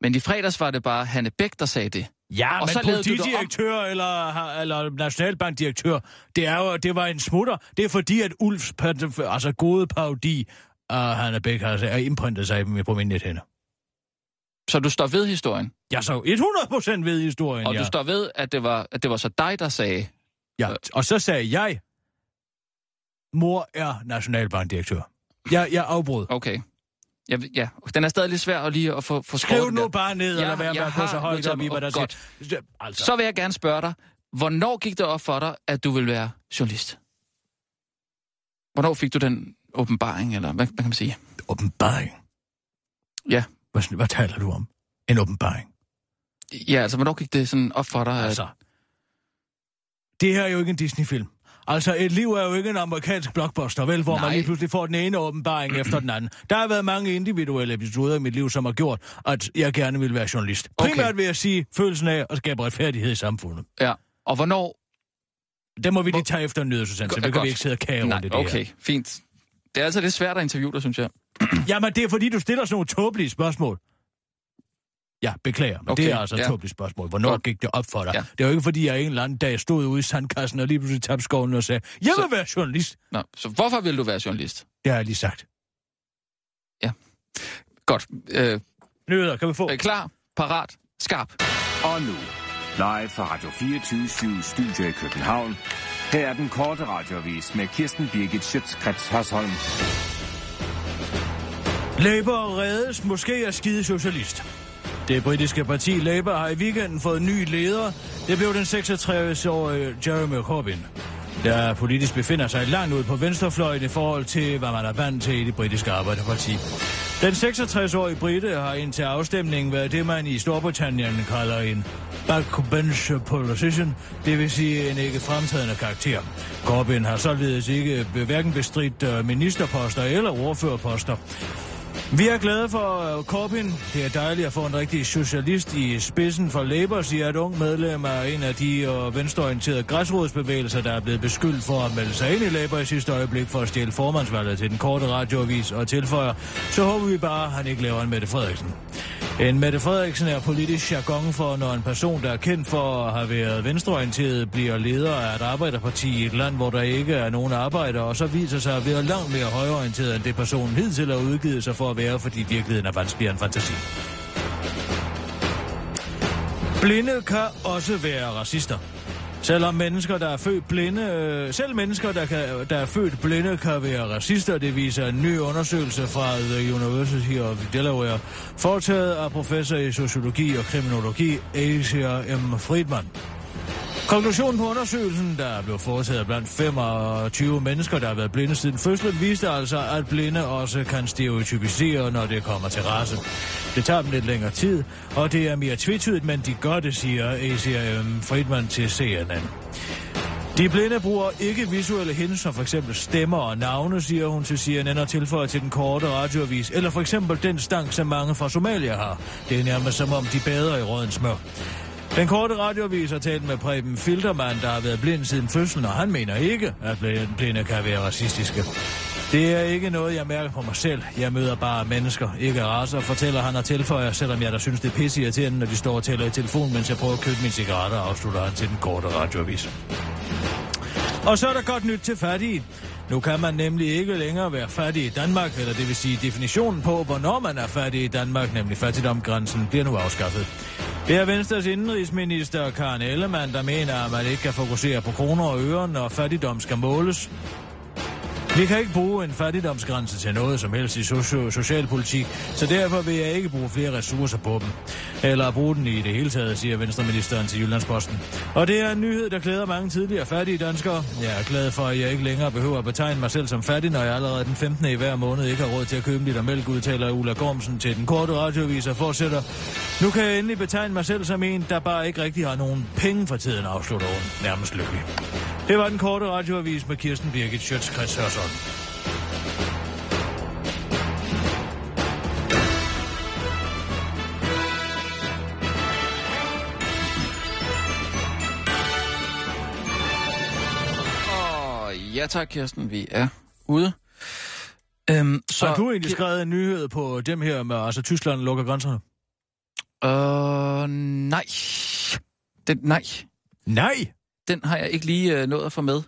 Men i fredags var det bare Hanne Bæk, der sagde det. Ja, Og men så politidirektør eller, eller nationalbankdirektør, det, er jo, det var en smutter. Det er fordi, at Ulfs altså gode parodi af Hanne Bæk har har imprintet sig på min nethænder. Så du står ved historien, Jeg så 100% ved historien, og ja. du står ved, at det var, at det var så dig, der sagde... ja. Og så sagde jeg, mor er nationalbankdirektør. Jeg, jeg afbrød. Okay. Jeg, ja, den er stadig lidt svær at lige at få, få Skriv nu der. bare ned, Ja, eller hvad jeg med at gå så højt noteret op i, hvad der Godt. siger. Altså, Så vil jeg gerne spørge dig, hvornår gik det op for dig, at du ville være journalist? Hvornår fik du den åbenbaring, eller hvad, hvad kan man sige? åbenbaring. Ja. Hvad, hvad taler du om? En åbenbaring. Ja, altså, hvornår gik det sådan op for dig? At... Altså, det her er jo ikke en Disney-film. Altså, et liv er jo ikke en amerikansk blockbuster, vel, hvor Nej. Man lige pludselig får den ene åbenbaring efter den anden. Der har været mange individuelle episoder i mit liv, som har gjort, at jeg gerne vil være journalist. Okay. Primært vil jeg sige følelsen af at skabe retfærdighed i samfundet. Ja. Og hvornår... Det må vi lige tage efter en nyhedsudsendelse. Go- Det kan godt. vi ikke sidde og kage rundt i det okay, fint. Det er altså lidt svært at interviewe dig, synes jeg. her. Jamen, det er fordi, du stiller sådan nogle tåbelige spørgsmål. Ja, beklager, men Okay, det er altså et ja. tåbeligt spørgsmål. Hvornår Godt. gik det op for dig? Ja. Det er jo ikke, fordi jeg en eller anden dag stod ude i sandkassen og lige pludselig tabte skoven og sagde, jeg vil Så- være journalist. Nå, så hvorfor vil du være journalist? Det har jeg lige sagt. Godt. Øh, Nyheder, kan vi få? er klar? Parat? Skarp? Og nu, live fra Radio 24 Studio i København. Her er den korte radiovis med Kirsten Birgit Schøtzgrads Hasholm. Labour reddes måske af skide socialist. Det britiske parti Labour har i weekenden fået ny leder. Det blev den 36-årige Jeremy Corbyn, der politisk befinder sig langt ud på venstrefløjen i forhold til, hvad man er vant til i det britiske arbejderparti. Den 66-årige brite har indtil afstemningen været det, man i Storbritannien kalder en backbench politician, det vil sige en ikke fremtrædende karakter. Corbyn har således ikke hverken bestridt øh, ministerposter eller ordførerposter. Vi er glade for øh, Corbyn. Det er dejligt at få en rigtig socialist i spidsen for Labour, siger et ung medlem af en af de øh, venstreorienterede græsrodsbevægelser, der er blevet beskyldt for at melde sig ind i Labour i sidste øjeblik for at stjæle formandsvalget til den korte radioavis og tilføjer, så håber vi bare, at han ikke laver en Mette Frederiksen. En Mette Frederiksen er politisk jargon for, når en person, der er kendt for at have været venstreorienteret, bliver leder af et arbejderparti i et land, hvor der ikke er nogen arbejdere, og så viser sig at være langt mere højreorienteret, end det personen hidtil har udgivet sig for at være, fordi virkeligheden er vanskeligere end fantasi. Blinde kan også være racister. Selvom mennesker, der er født blinde, øh, selv mennesker, der, kan, der er født blinde, kan være racister, det viser en ny undersøgelse fra The University of Delaware, foretaget af professor i sociologi og kriminologi, Asia M. Friedman. Konklusionen på undersøgelsen, der blev foretaget blandt 25 mennesker, der har været blinde siden fødslen, viste altså, at blinde også kan stereotypisere, når det kommer til race. Det tager dem lidt længere tid, og det er mere tvetydigt, men de gør det, siger A.C.M. Friedman til CNN. De blinde bruger ikke visuelle hints som for eksempel stemmer og navne, siger hun til CNN og tilføjer til den korte radioavis, eller for eksempel den stank, som mange fra Somalia har. Det er nærmest som om de bader i rådens smør. Den korte radiovis har talt med Preben Filtermann, der har været blind siden fødslen, og han mener ikke, at blinde kan være racistiske. Det er ikke noget, jeg mærker på mig selv. Jeg møder bare mennesker, ikke raser, fortæller han og tilføjer, selvom jeg da synes, det er pisse irriterende, når de står og tæller i telefon, mens jeg prøver at købe mine cigaretter, afslutter han til den korte radioavis. Og så er der godt nyt til fattige. Nu kan man nemlig ikke længere være fattig i Danmark, eller det vil sige definitionen på, hvornår man er fattig i Danmark, nemlig fattigdomsgrænsen, bliver nu afskaffet. Det er Venstres indrigsminister Karen Ellemann, der mener, at man ikke kan fokusere på kroner og øre, når fattigdom skal måles. Vi kan ikke bruge en fattigdomsgrænse til noget som helst i socio- socialpolitik, så derfor vil jeg ikke bruge flere ressourcer på dem. Eller bruge den i det hele taget, siger Venstreministeren til Jyllandsposten. Og det er en nyhed, der glæder mange tidligere fattige danskere. Jeg er glad for, at jeg ikke længere behøver at betegne mig selv som fattig, når jeg allerede den 15. i hver måned ikke har råd til at købe en liter mælk, udtaler Ulla Gormsen til den korte radiovis og fortsætter. Nu kan jeg endelig betegne mig selv som en, der bare ikke rigtig har nogen penge for tiden, afslutter hun nærmest lykkelig. Det var den korte radioavis med Kirsten Birgit Schøtzgrads ja tak, Kirsten, vi er ude. Øhm, så, har du egentlig skrevet en nyhed på dem her med, altså Tyskland lukker grænserne? Øh, nej. Den, nej, Nej! den har jeg ikke lige øh, nået at få med.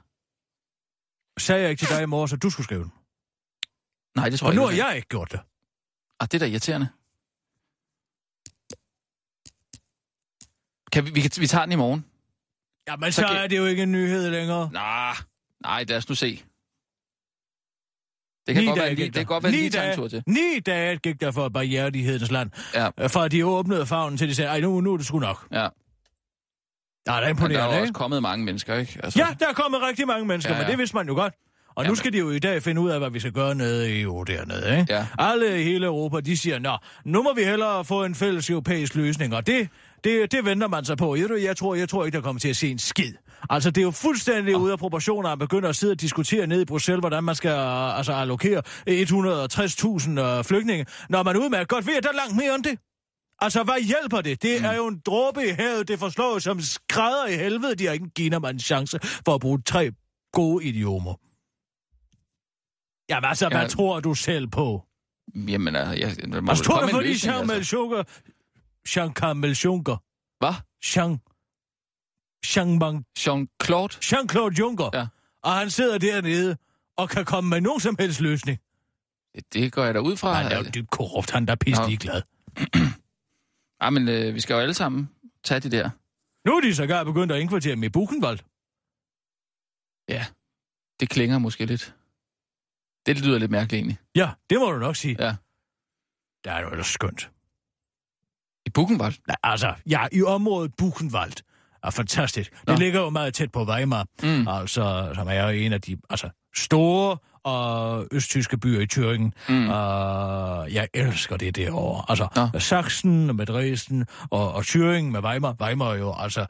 Sagde jeg ikke til dig i morges, at du skulle skrive den? Nej, det tror Og jeg nu har ikke. jeg ikke gjort det. Ah, det er da irriterende. Kan vi, vi, vi tager den i morgen. Jamen, Så så, kan- er det jo ikke en nyhed længere. Nej, nej, lad os nu se. Det kan Ni godt være, dage det kan godt være Ni tage en dage- tur til. Ni dage gik der for barrieredighedens land. Ja, Fra de åbnede favnen til de sagde, ej, nu, nu er det sgu nok. ja. Ja, det er Men der er imponerende, jo også kommet mange mennesker, ikke? Altså, Ja, der er kommet rigtig mange mennesker, Ja, ja, men det vidste man jo godt. Og nu Jamen. skal de jo i dag finde ud af, hvad vi skal gøre nede i EU dernede, ikke? Ja. Alle i hele Europa, de siger, nå, nu må vi hellere få en fælles europæisk løsning, og det, det, det venter man sig på. Jeg, jeg, tror, jeg tror ikke, der kommer til at se en skid. Altså, det er jo fuldstændig ude af proportioner at begynde at sidde og diskutere ned i Bruxelles, hvordan man skal uh, altså, allokere 160.000 uh, flygtninge, når man udmærket godt ved, at der er langt mere end det. Altså, hvad hjælper det? Det Mm. er jo en dråbe i havet, det forslår som skrædder i helvede. De har ikke givet mig en chance for at bruge tre gode idiomer. Altså, Ja. hvad tror du selv på? Jamen, altså, jeg, der må Altså, tror du, fordi Charles altså. Jean Carmel Juncker. Hvad? Jean... Jean, Mang, Jean-Claude? Jean-Claude Juncker. Ja. Og han sidder dernede og kan komme med nogen som helst løsning. Det går jeg da ud fra. Han er jo dybt korrupt, han der er pisselig glad. <clears throat> Ja, men øh, vi skal jo alle sammen tage de der. Nu er de sågar begyndt at indkvartere med Buchenwald. Ja, det klinger måske lidt. Det lyder lidt mærkeligt egentlig. Ja, det må du nok sige. Ja. Det er jo ellers skønt. I Buchenwald? Nej, altså, ja, i området Buchenwald er fantastisk. Det Nå. ligger jo meget tæt på Weimar, Mm. altså, som er jo en af de altså, store og østtyske byer i Thüringen. Mm. Og jeg elsker det derovre. Altså, Nå. Sachsen med Dresden og, og Thüringen med Weimar. Weimar er jo altså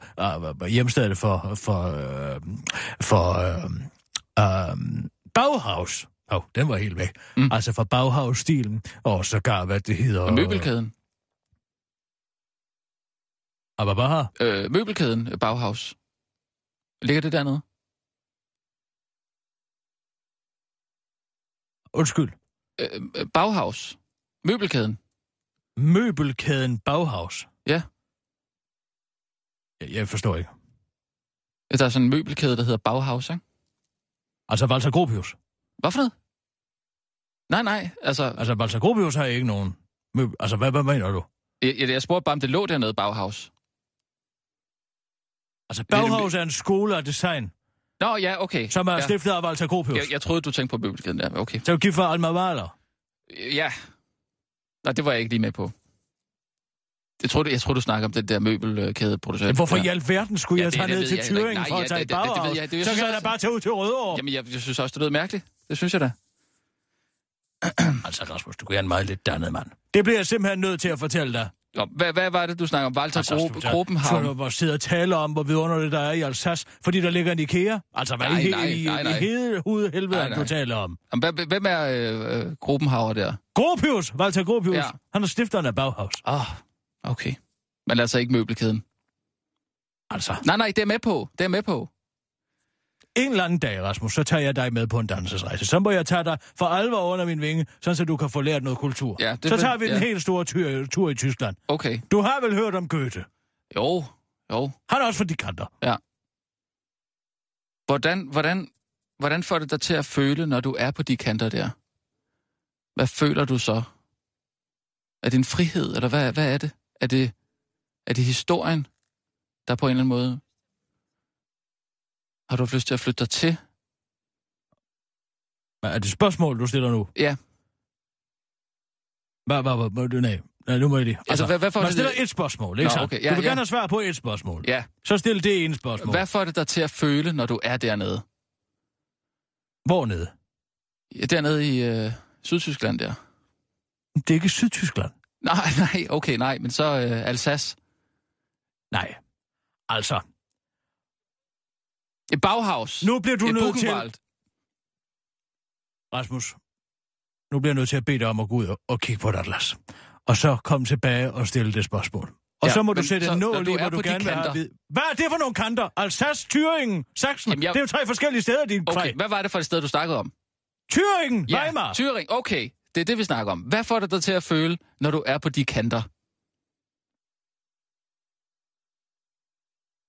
uh, hjemstedet for, for, uh, for uh, uh, Bauhaus. Åh, oh, den var helt væk. Mm. Altså for Bauhaus-stilen, og sågar, hvad det hedder... Og møbelkæden? Ababaha. Øh, møbelkæden øh, Bauhaus. Ligger det dernede? Undskyld. Øh, øh, Bauhaus. Møbelkæden. Møbelkæden Bauhaus. Ja. Jeg, jeg forstår ikke. Der er sådan en møbelkæde, der hedder Bauhaus, ikke? Altså Walter Gropius. Hvad for noget? Nej, nej, altså... Altså Walter Gropius har ikke nogen møbel... Altså, hvad, hvad mener du? Jeg, jeg, jeg spurgte bare, om det lå dernede, Bauhaus. Altså, Bauhaus er en skole af design, Nå, ja, okay. som er ja. stiftet af Walter Gropius. Jeg, jeg troede, du tænkte på møbelkæden der. Okay. Så gift for Alma Mahler. Ja. Nå, det var jeg ikke lige med på. Jeg troede, jeg troede du snakker om den der møbelkædeproducent. Hvorfor ja. i alverden skulle Ja, jeg tage det ned til. Thüringen Nej, for at tage det- et det- Så kan jeg da bare tage ud til Rødovre. Jamen, jeg, jeg synes også, det lød mærkeligt. Det synes jeg da. <clears throat> Altså, Rasmus, du er en meget lidt dannet mand. Det bliver jeg simpelthen nødt til at fortælle dig. Jo, hvad, hvad var det, du snakker om? Walter altså, Gro- så- Grobenhavn? Så du bare sidder og taler om, hvor vidunderligt der er i Alsace, fordi der ligger en IKEA. Altså, hvad Nej, i, nej, i, nej, nej. i hele hovedet helvede, Nej, nej. du taler om? Jamen, Hvem er øh, Grobenhauer der? Gropius, Walter Gropius. Ja. Ja. Han er stifteren af Bauhaus. Åh, oh, okay. Men altså ikke møbelkæden. Altså, Nej, nej, det er med på. Det er med på. En eller anden dag, Rasmus, så tager jeg dig med på en dansesrejse. Så må jeg tage dig for alvor under min vinge, sådan så du kan få lært noget kultur. Ja, det så tager vi den ja. helt store tur, tur i Tyskland. Okay. Du har vel hørt om Goethe? Jo, jo. Han er også for de kanter. Hvordan, hvordan, hvordan får det dig til at føle, når du er på de kanter der? Hvad føler du så? Er det en frihed, eller hvad, hvad er det? Er det, er det historien, der på en eller anden måde... Har du haft lyst til at flytte dig til? Hvad er det spørgsmål, du stiller nu? Ja. Hvad, hvad, hvad, hvad, nej, nej, nu må jeg lige. Altså, hvad- hvad får man det- stiller et spørgsmål, ikke Nå, okay, ja, du vil ja. gerne have svar på et spørgsmål. Ja. Så stil det ene spørgsmål. Hvad får det dig til at føle, når du er dernede? Hvornede? Ja, dernede i øh, Sydtyskland der. Det er ikke Sydtyskland. Nej, <laughs> nej, okay, nej, men så øh, Alsace. Nej. Altså, Et Bauhaus. nu bliver du et nødt til... Rasmus, nu bliver jeg nødt til at bede dig om at gå ud og, og kigge på et atlas. Og så komme tilbage og stille det spørgsmål. Og Ja, ja, så må du sætte så, en nål i, hvor du gerne vil have. Hvad er det for nogle kanter? Alsace, Thüringen, Sachsen. Jamen, jeg- Det er jo tre forskellige steder, din Okay, okay. hvad var det for et sted, du snakkede om? Thüringen, Weimar. Thüringen, okay. Det er det, vi snakker om. Hvad får det dig til at føle, når du er på de kanter?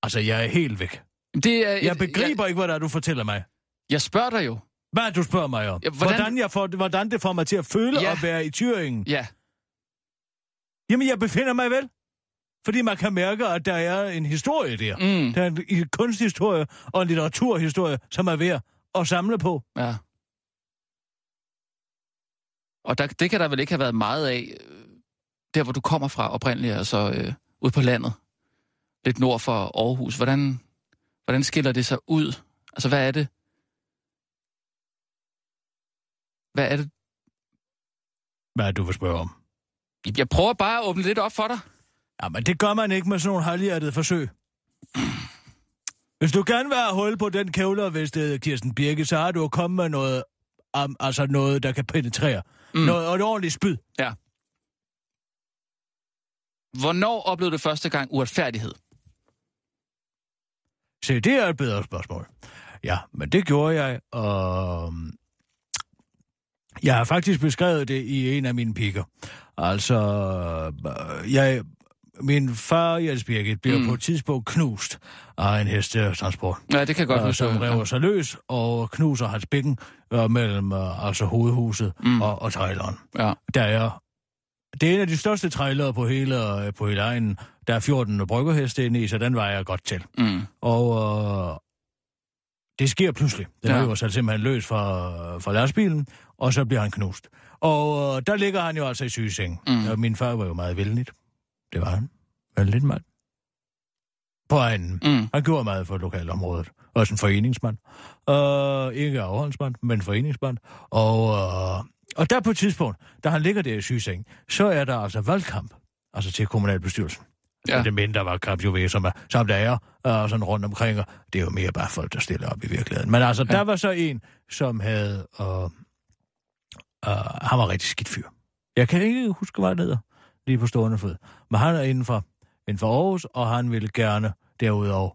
Altså, jeg er helt væk. Det er et, Jeg begriber Jeg, ikke, hvad der er, du fortæller mig. jeg spørger dig jo. Hvad du spørger mig om? Ja, hvordan... hvordan- jeg får, hvordan det får mig til at føle Ja. at være i Thüringen. Ja, Jamen, jeg befinder mig vel. Fordi man kan mærke, at der er en historie der. mm, Der er en, kunsthistorie og en litteraturhistorie, som er værd at samle på. ja. Og der, det kan der vel ikke have været meget af, øh, der hvor du kommer fra oprindeligt, altså øh, ude på landet. Lidt nord for Aarhus. Hvordan, hvordan skiller det sig ud? Altså, hvad er det? Hvad er det? Hvad er det, du vil spørge om? Jeg prøver bare at åbne lidt op for dig. Jamen, det gør man ikke med sådan nogle halvhjertede forsøg. Hvis du gerne vil have hul på den kævlervestede Kirsten Birke, så har du jo kommet med noget, um, altså noget, der kan penetrere. Mm. Noget, og et ordentligt spyd. Hvornår oplevede du første gang uretfærdighed? Se, det er et bedre spørgsmål. Ja, men det gjorde jeg, og... Jeg har faktisk beskrevet det i en af mine pikker. Altså, øh, jeg min far, Jens Birgit, bliver Mm. på et tidspunkt knust af en hestetransport. Ja, det kan jeg godt øh, huske. som rever sig løs og knuser hans bækken øh, mellem øh, altså hovedhuset Mm. og, og traileren. Ja. Der er, det er en af de største trailere på hele, øh, på hele egnen. Der er 14 bryggerheste inde i, så den vejer jeg godt til. Mm. Og øh, det sker pludselig. Den Ja. river sig simpelthen løs fra, fra lastbilen, og så bliver han knust. Og øh, der ligger han jo altså i sygeseng. Mm. Og min far var jo meget vældig. Det var han. Vældig mand. På egnen. Mm. Han gjorde meget for lokalområdet. Også en foreningsmand. Uh, ikke afholdsmand, men foreningsmand. Og, uh, og der på et tidspunkt, da han ligger der i sygeseng, så er der altså valgkamp. Altså til kommunalbestyrelsen. Ja. Det mindre valgkamp jo ved, som, er, som der er uh, sådan rundt omkring. Og det er jo mere bare folk, der stiller op i virkeligheden. Men altså, Ja. der var så en, som havde... Uh, uh, han var rigtig skidt fyr. Jeg kan ikke huske, hvad han hedder, lige på stående fod. Men han er inden for, inden for Aarhus, og han ville gerne derudover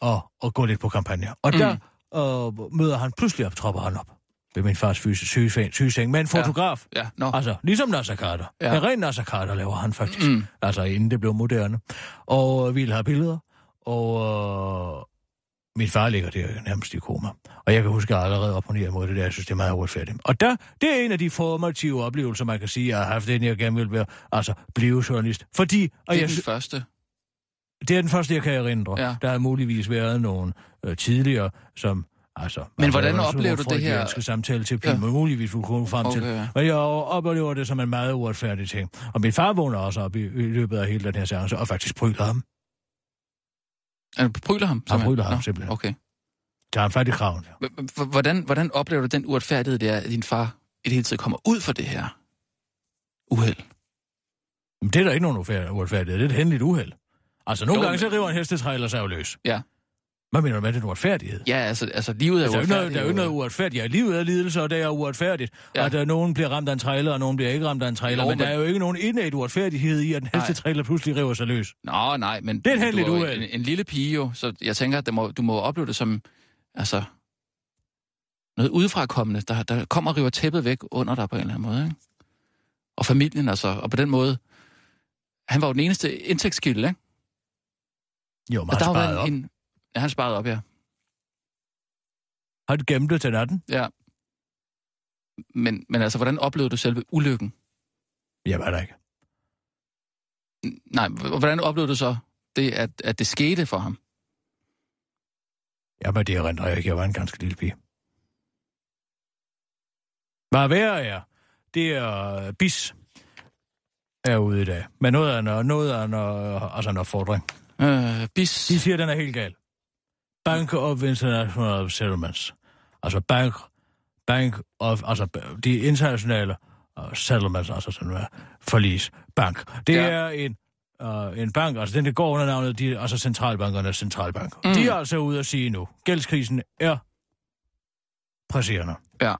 og, og gå lidt på kampagne. Og mm. der øh, møder han pludselig op, tropper han op ved min fars sygeseng, med en fotograf. Ja. Ja. Altså, ligesom Nasser Carter. Ja. En ren Nasser Carter laver han faktisk. Mm. Altså, inden det blev moderne. Og øh, ville have billeder. Og øh, min far ligger der nærmest i koma. Og jeg kan huske, at jeg allerede opponerer mod det der. Jeg synes, det er meget uretfærdigt. Og der, det er en af de formative oplevelser, man kan sige, jeg har haft, inden jeg gerne vil være, altså, blive journalist. Fordi, og Det er jeg, den første. det er den første, jeg kan erindre. Ja. Der har muligvis været nogle øh, tidligere, som... Altså, Men hvordan altså, oplever du det her? freudianske samtale til Ja. ja. muligvis kunne komme frem til. Okay, ja. Men jeg oplever det som en meget uretfærdig ting. Og min far vågner også op i, i løbet af hele den her seance, og faktisk pryler ham. Han bryler ham? simpelthen? bryler ham simpelthen. Okay. Tager han fat i kraven. Hvordan, hvordan oplever du den uretfærdighed, det er, at din far i det hele taget kommer ud for det her uheld? Men det er der ikke nogen uretfærdighed. Det er et hændeligt uheld. Altså, nogle gange så river en hestetræler sig jo løs. Ja. Hvad mener du med den uretfærdighed? Ja, altså, altså livet er Altså, der, er noget, der er jo ikke noget uretfærdigt. uretfærdigt. Livet er lidelse, og det er uretfærdigt. Ja. Ja. At uh, nogen bliver ramt af en trailer, og nogen bliver ikke ramt af en trailer. Jo, men, men- der er jo ikke nogen indad uretfærdighed i, at en Nej. hestetrailer pludselig river sig løs. Nå, nej, men Det er hændeligt jo uheld. en, en lille pige jo, så jeg tænker, at det må, du må opleve det som, altså, noget udefrakommende, der, der kommer og river tæppet væk under dig på en eller anden måde, ikke? Og familien, altså, og på den måde, han var jo den eneste indtægtskilde, ikke? Jo, men Og der sparede været op. en, ja, han sparede op, ja. Han gemte det til natten. ja. Men, men altså, hvordan oplevede du selve ulykken? Jeg var der ikke. Nej, hvordan oplevede du så det, at, at det skete for ham? Jamen, det erindrer jeg ikke. Jeg var en ganske lille pige. Hvad værre er, det er uh, bis er ude i dag. Men noget af en, noget af en, altså en opfordring. Øh, bis. De siger, at den er helt gal. Bank of International Settlements. Altså bank, bank of, altså de internationale uh, settlements, altså sådan en forlis bank. Det Ja. er en, uh, en bank, altså den, der går under navnet, de, altså centralbankernes centralbank. Mm. De er altså ude at sige nu, gældskrisen er presserende. Ja.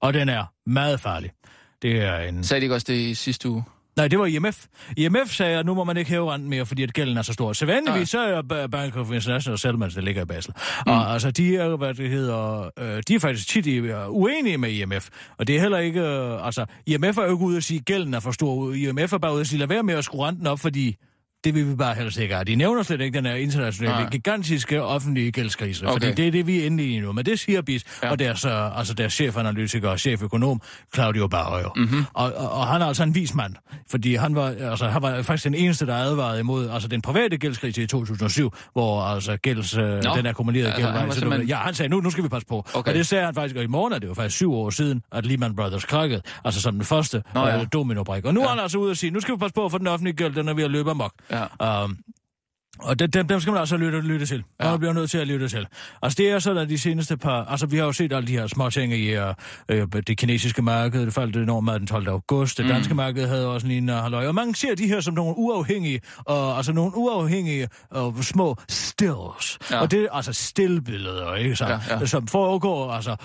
Og den er meget farlig. Det er en... Sagde de ikke også det i sidste uge? Nej, det var IMF. IMF sagde, at nu må man ikke hæve renten mere, fordi at gælden er så stor. Så vanligvis så er Ba- Bank of International Settlements, der ligger i Basel. Mm. Og altså, de er, hvad det hedder, øh, de er faktisk tit øh, uenige med IMF. Og det er heller ikke, øh, altså, IMF er jo ikke ude at sige, at gælden er for stor. IMF er bare ude at sige, lad være med at skrue renten op, fordi det vil vi bare helst ikke have. De nævner slet ikke den her internationale, Nej. Gigantiske offentlige gældskrise, Okay. fordi det er det, vi er inde i nu. Men det siger BIS, Ja. og deres, altså deres chefanalytiker og cheføkonom, Claudio Barrio. Mhm. Mm-hmm. Og, og, og, han er altså en vis mand, fordi han var, altså, han var faktisk den eneste, der advarede imod altså, den private gældskrise i 2007, hvor altså gælds, øh, den akkumulerede Altså, gæld var, simpelthen- Ja, han sagde, nu, nu skal vi passe på. Okay. Og det sagde han faktisk, og i morgen er det jo faktisk syv år siden, at Lehman Brothers krakkede, altså som den første Nå, ja. øh, dominobrik. Og nu Ja. er han altså ude at sige, nu skal vi passe på, for den offentlige gæld, den er ved at løbe amok. Ja. Um, og dem, dem, skal man altså lytte, lytte til. Ja. Man bliver nødt til at lytte til. Altså det er sådan, at de seneste par... Altså vi har jo set alle de her små ting i uh, øh, det kinesiske marked. Det faldt enormt meget den 12. august. Det Mm. danske marked havde også en lignende halløj. Og mange ser de her som nogle uafhængige, uh, altså nogle uafhængige uh, små stills. Ja. Og det er altså stillbilleder, ikke så? Ja, ja. Som foregår, altså,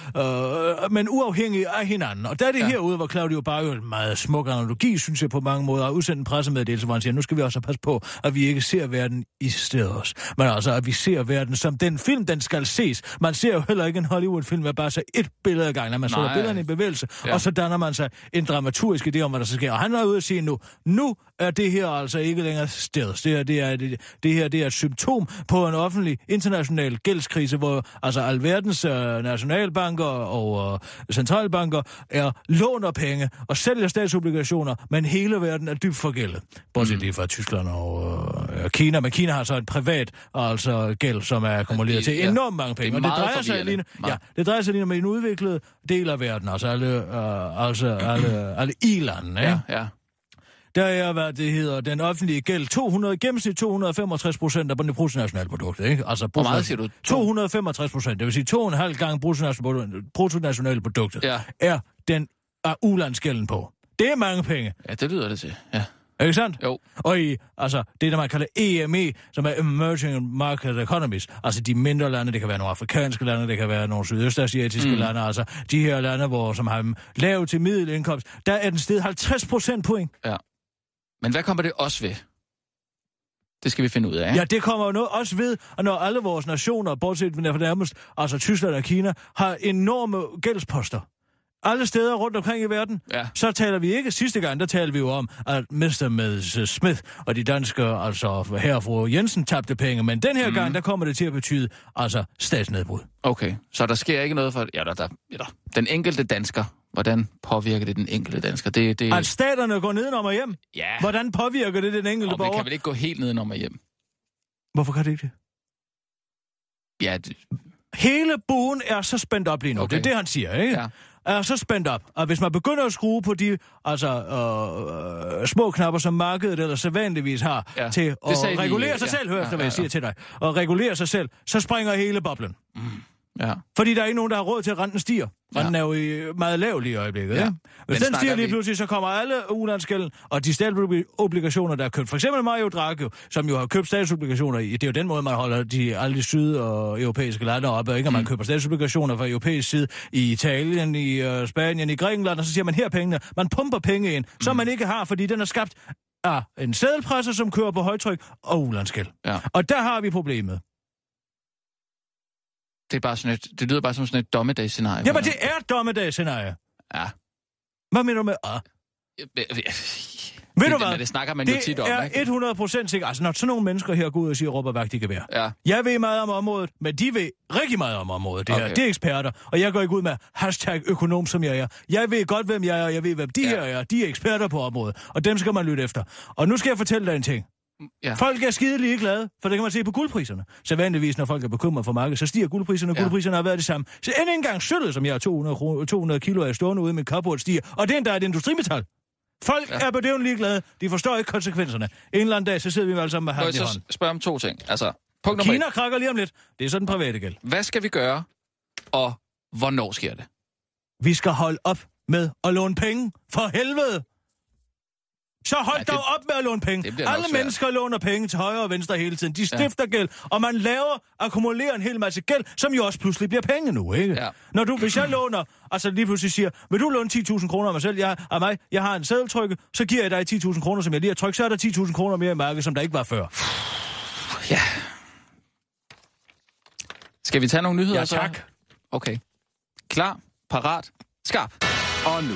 uh, men uafhængige af hinanden. Og der er det ja. herude, hvor Claudio Barrio en meget smuk analogi, synes jeg på mange måder, har udsendt en pressemeddelelse, hvor han siger, nu skal vi også passe på, at vi ikke ser verden i stedet. Men altså, at vi ser verden som den film, den skal ses. Man ser jo heller ikke en Hollywood-film, med bare så et billede ad gangen, man sætter billederne i bevægelse, ja. og så danner man sig en dramaturgisk idé om, hvad der så sker. Og han er ude at sige nu, nu er det her altså ikke længere stedet. Det her, det er, det, det her det er et symptom på en offentlig international gældskrise, hvor altså alverdens uh, nationalbanker og uh, centralbanker er låner penge og sælger statsobligationer, men hele verden er dybt forgældet. Bortset lige fra Tyskland og uh, Kina, men Kina har så et privat altså gæld, som er akkumuleret det- til enormt mange penge. Det og det drejer sig lige, ja, det drejer sig lige om en udviklet del af verden, altså alle, uh, altså alle, <clears throat> alle i-landene. Ja, Ja. ja. Der er, hvad det hedder, den offentlige gæld, 200, gennemsnit 265 procent af bruttonationalproduktet, ikke? Altså, Hvor meget siger du? 265 procent, det vil sige to og en halv gang bruttonational- bruttonationalproduktet, Ja. er den er ulandsgælden på. Det er mange penge, Ja, det lyder det til. Ja. ikke sandt? Jo. Og i, altså, det der man kalder EME, som er Emerging Market Economies, altså de mindre lande, det kan være nogle afrikanske lande, det kan være nogle sydøstasiatiske mm. lande, altså de her lande, hvor, som har lav til middelindkomst, der er den sted 50 procent point. ja. Men hvad kommer det også ved? Det skal vi finde ud af. Ja, det kommer jo noget også ved, at når alle vores nationer, bortset fra nærmest, altså Tyskland og Kina, har enorme gældsposter. Alle steder rundt omkring i verden, Ja. så taler vi ikke. Sidste gang, der talte vi jo om, at Mr. Smith og de danske, altså herre Jensen, tabte penge. Men den her mm. gang, der kommer det til at betyde, altså statsnedbrud. Okay, så der sker ikke noget for... Ja, der, der, ja, der. Den enkelte dansker, hvordan påvirker det den enkelte dansker? Det, det, At staterne går nedenom og hjem, ja, hvordan påvirker det den enkelte og borger? kan vel ikke gå helt nedenom og hjem? Hvorfor kan det ikke det? Ja, det, Hele buen er så spændt op lige nu. Okay. Det er det, han siger, ikke? Ja. Er så spændt op, at hvis man begynder at skrue på de altså, øh, øh, små knapper, som markedet eller sædvanligvis har, Ja. til Det at sagde de, regulere sig ja. selv, hør Ja, efter, hvad ja, jeg siger ja. til dig, og regulere sig selv, så springer hele boblen. Ja. Fordi der er ikke nogen, der har råd til, at renten stiger. Renten er jo i meget lav lige i øjeblikket. Ja. Ja. Men Hvis den snakker stiger lige vi- pludselig, så kommer alle ulandsgælden og de statsobligationer, der er købt. For eksempel Mario Draghi, som jo har købt statsobligationer i. Det er jo den måde, man holder de, alle de syd- og europæiske lande oppe. og Ikke at man Mm. køber statsobligationer fra europæisk side i Italien, i uh, Spanien, i Grækenland, og så siger man her er pengene. Man pumper penge ind, som Mm. man ikke har, fordi den er skabt af en sædelpresser, som kører på højtryk og ulandsgæld. Ja. Og der har vi problemet. Det, er bare sådan et, det lyder bare som sådan et dommedagsscenarie. Jamen, det er et dommedagsscenarie. Ja. Hvad mener du med? Ah. Ved du det, hvad? Men det snakker man jo tit Det om, er ikke? 100 procent sikkert. Altså, når sådan nogle mennesker her går ud og siger, råber vagt, kan være. Ja. Jeg ved meget om området, men de ved rigtig meget om området. Det, okay. her. Det er eksperter, og jeg går ikke ud med hashtag økonom, som jeg er. Jeg ved godt, hvem jeg er, og jeg ved, hvem de Ja. her er. De er eksperter på området, og dem skal man lytte efter. Og nu skal jeg fortælle dig en ting. Ja. Folk er skide ligeglade, for det kan man se på guldpriserne. Så vanligvis, når folk er bekymret for markedet, så stiger guldpriserne, og Ja. guldpriserne har været det samme. Så endnu engang sølvet, som jeg har 200, kro- 200 kilo af stående ude med carport, stiger. Og det er et industrimetal. Folk ja. Er det ligeglade. De forstår ikke konsekvenserne. En eller anden dag, så sidder vi alle sammen med hånden i så hånden. spørge om to ting? Altså, punkt nummer Kina krakker lige om lidt. Det er sådan private gæld. et. Hvad skal vi gøre, og hvornår sker det? Vi skal holde op med at låne penge. For helvede! Så hold Ja, det- dog op med at låne penge. Alle mennesker låner penge til højre og venstre hele tiden. De stifter ja. gæld, og man laver, akkumulerer en hel masse gæld, som jo også pludselig bliver penge nu, ikke? Ja. Når du, hvis jeg låner, altså lige pludselig siger, vil du låne 10.000 kroner af mig selv, jeg, af mig, jeg har en sædeltrykke, så giver jeg dig 10.000 kroner, som jeg lige har trykt, så er der 10.000 kroner mere i markedet, som der ikke var før. Ja. Skal vi tage nogle nyheder? Ja, så? tak. Okay. Klar, parat, skarp. Og nu,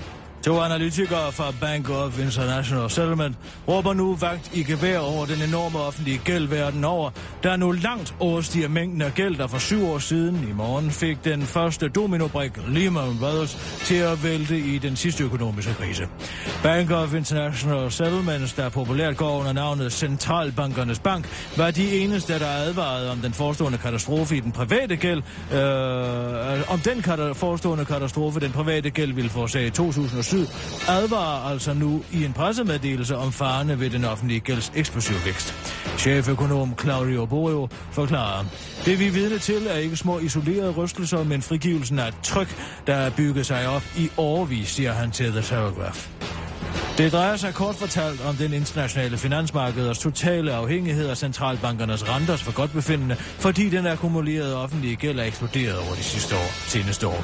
To analytikere fra Bank of International Settlement råber nu vagt i gevær over den enorme offentlige gæld verden over, der nu langt overstiger mængden af gæld, der for syv år siden i morgen fik den første dominobrik Lehman Brothers til at vælte i den sidste økonomiske krise. Bank of International Settlements, der populært går under navnet Centralbankernes Bank, var de eneste, der advarede om den forestående katastrofe i den private gæld, øh, om den forestående katastrofe, den private gæld ville forårsage i 2007, advarer altså nu i en pressemeddelelse om farerne ved den offentlige gælds eksplosiv vækst. Cheføkonom Claudio Borio forklarer, det vi er vidne til er ikke små isolerede rystelser, men frigivelsen af et tryk, der er bygget sig op i overvis, siger han til The Telegraph. Det drejer sig kort fortalt om den internationale finansmarkeders totale afhængighed af centralbankernes renters for godt befindende, fordi den akkumulerede offentlige gæld er eksploderet over de sidste år, seneste år.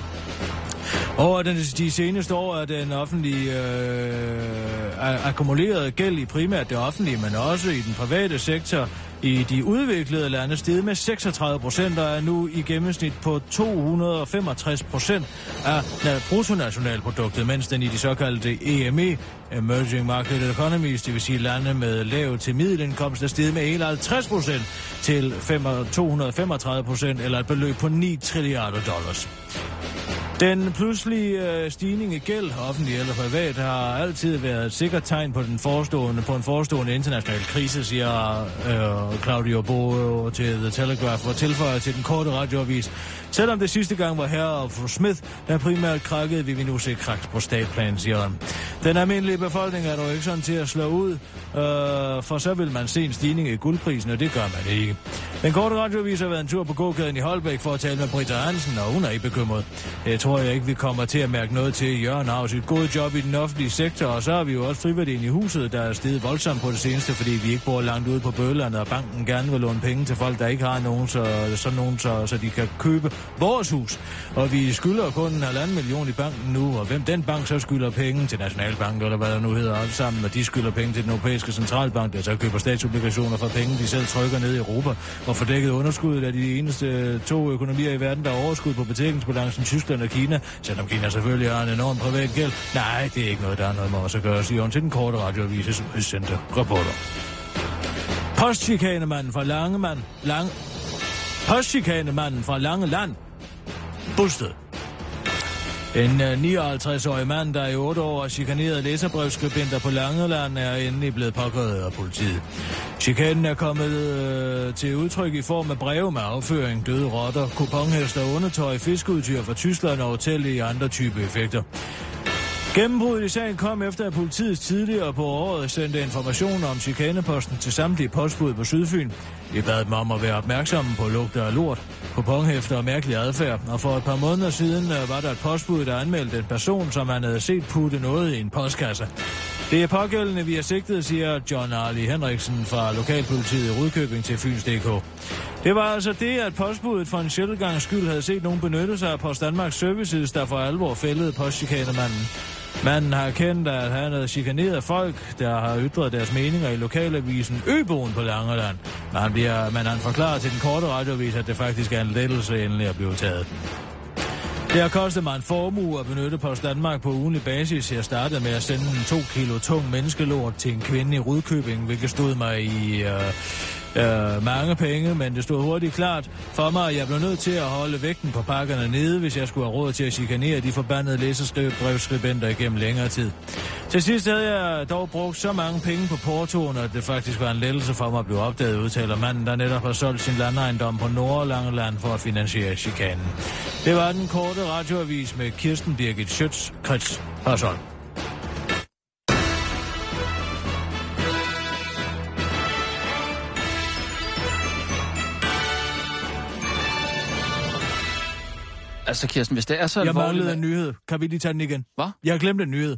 Over den, de seneste år er den offentlige øh, akkumulerede gæld i primært det offentlige, men også i den private sektor i de udviklede lande steget med 36 procent og er nu i gennemsnit på 265 procent af bruttonationalproduktet, mens den i de såkaldte EME, Emerging Market Economies, det vil sige lande med lav til middelindkomst, er steget med 51 procent til 235 procent, eller et beløb på 9 trilliarder dollars. Den pludselige øh, stigning i gæld, offentlig eller privat, har altid været et sikkert tegn på, den forestående, på en forestående international krise, siger øh, Claudio Bo til The Telegraph og tilføjer til den korte radioavis. Selvom det sidste gang var herre og fru Smith, der primært krakkede, vil vi nu se krak på statplan, siger han. Den almindelige befolkning er dog ikke sådan til at slå ud, øh, for så vil man se en stigning i guldprisen, og det gør man ikke. Den korte radioavis har været en tur på gågaden i Holbæk for at tale med Britta Hansen, og hun er ikke bekymret. Jeg tror jeg ikke, vi kommer til at mærke noget til. Jørgen har sit gode job i den offentlige sektor, og så har vi jo også friværdien i huset, der er steget voldsomt på det seneste, fordi vi ikke bor langt ude på bølgerne, og banken gerne vil låne penge til folk, der ikke har nogen, så, sådan nogen, så, så de kan købe vores hus. Og vi skylder kun en halvanden million i banken nu, og hvem den bank så skylder penge til Nationalbanken, eller hvad der nu hedder alt sammen, og de skylder penge til den europæiske centralbank, der så køber statsobligationer for penge, de selv trykker ned i Europa, og fordækket underskuddet af de eneste øh, to økonomier i verden, der har overskud på betalingsbalancen Tyskland og Kina, selvom Kina selvfølgelig har en enorm privat gæld. Nej, det er ikke noget, der er noget med os at gøre, siger hun til den korte radioavises udsendte rapporter. Postchikanemanden fra Langemand, Lang... Postchikanemanden fra Lange Land bustet. En øh, 59-årig mand, der i 8 år har chikaneret læserbrevskribenter på Langeland, er endelig blevet pågået af politiet. Chikanen er kommet øh, til udtryk i form af breve med afføring, døde rotter, kuponhester, undertøj, fiskeudtyr fra Tyskland og hotel i andre type effekter. Gennembruddet i sagen kom efter, at politiet tidligere på året sendte informationer om chikaneposten til samtlige postbud på Sydfyn. Vi bad dem om at være opmærksomme på lugter af lort, på og mærkelig adfærd, og for et par måneder siden øh, var der et postbud, der anmeldte en person, som han havde set putte noget i en postkasse. Det er pågældende, vi har sigtet, siger John Arli Henriksen fra Lokalpolitiet i Rudkøbing til Fyns.dk. Det var altså det, at postbuddet for en sjældent skyld havde set nogen benytte sig af Post Danmarks Services, der for alvor fældede postchikanemanden. Manden har kendt, at han havde chikaneret folk, der har ytret deres meninger i lokalavisen Øboen på Langeland. Men han, bliver, men han forklarer til den korte radiovis, at det faktisk er en lettelse endelig at blive taget. Det har kostet mig en formue at benytte Post Danmark på ugenlig basis. Jeg startede med at sende en to kilo tung menneskelort til en kvinde i Rudkøbing, hvilket stod mig i... Øh, øh, mange penge, men det stod hurtigt klart for mig, at jeg blev nødt til at holde vægten på pakkerne nede, hvis jeg skulle have råd til at chikanere de forbandede læserbrevskribenter igennem længere tid. Til sidst havde jeg dog brugt så mange penge på portoen, at det faktisk var en lettelse for mig at blive opdaget, udtaler manden, der netop har solgt sin landejendom på Nordlangeland for at finansiere chikanen. Det var den korte radioavis med Kirsten Birgit Schøtz, Krets Hørsholm. Altså, Kirsten, hvis det er så Jeg alvorligt... manglede en nyhed. Kan vi lige tage den igen? Hvad? Jeg har glemt en nyhed.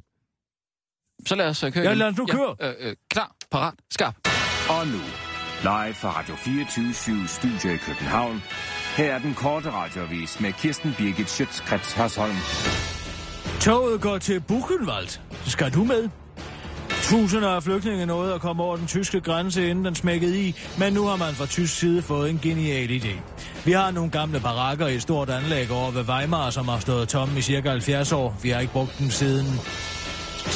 Så lad os uh, køre Ja, igen. lad os nu køre. Ja, øh, øh, klar, parat, skarp. Og nu, live fra Radio 24 Studio i København. Her er den korte radiovis med Kirsten Birgit Schøtzgrads Hasholm. Toget går til Buchenwald. Skal du med? Tusinder af flygtninge nåede at komme over den tyske grænse, inden den smækkede i, men nu har man fra tysk side fået en genial idé. Vi har nogle gamle barakker i et stort anlæg over ved Weimar, som har stået tomme i cirka 70 år. Vi har ikke brugt dem siden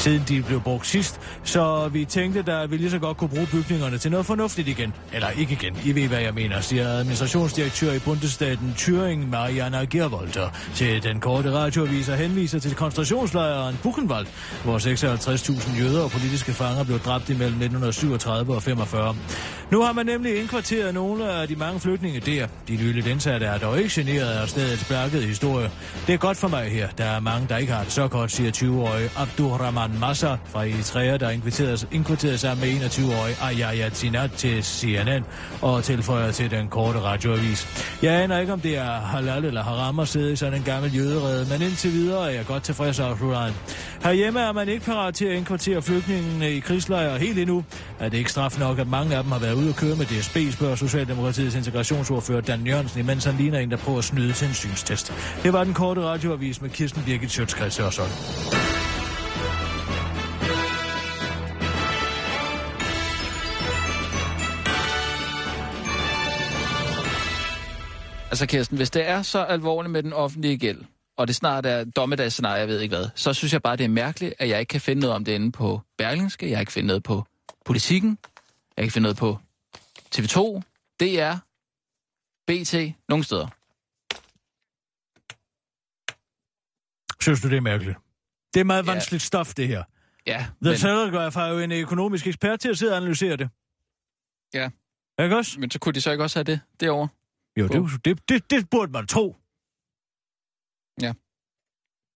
siden de blev brugt sidst, så vi tænkte, at vi lige så godt kunne bruge bygningerne til noget fornuftigt igen. Eller ikke igen, I ved, hvad jeg mener, siger administrationsdirektør i Bundesstaten Thüringen, Mariana Gervolter. til den korte radioavis og henviser til koncentrationslejren Buchenwald, hvor 56.000 jøder og politiske fanger blev dræbt imellem 1937 og 45. Nu har man nemlig indkvarteret nogle af de mange flygtninge der. De nyligt indsatte er dog ikke generet af stedets bærkede historie. Det er godt for mig her. Der er mange, der ikke har det så godt, siger 20-årige Abdurrahman Hassan Massa fra Eritrea, der inkvarterede, inkvarterede sig med 21-årig Ayaya Tinat til CNN og tilføjer til den korte radioavis. Jeg aner ikke, om det er halal eller haram at sidde i sådan en gammel jøderede, men indtil videre er jeg godt tilfreds, afslutter han. Herhjemme er man ikke parat til at indkvartere flygtningene i krigslejre helt endnu. Er det ikke straf nok, at mange af dem har været ude at køre med DSB, spørger Socialdemokratiets integrationsordfører Dan Jørgensen, imens han ligner en, der prøver at snyde til en synstest. Det var den korte radioavis med Kirsten Birgit Sjøtskreds og sådan. Altså Kirsten, hvis det er så alvorligt med den offentlige gæld, og det snart er dommedagsscenarie, jeg ved ikke hvad, så synes jeg bare, det er mærkeligt, at jeg ikke kan finde noget om det inde på Berlingske, jeg ikke finde noget på Politikken, jeg kan ikke finde noget på TV2, DR, BT, nogle steder. Synes du, det er mærkeligt? Det er meget vanskeligt ja. stof, det her. Ja, The men, Telegraph har jo en økonomisk ekspert til at sidde og analysere det. ja, Ikke også? men så kunne de så ikke også have det derovre? Jo, det, det, det, det burde man tro.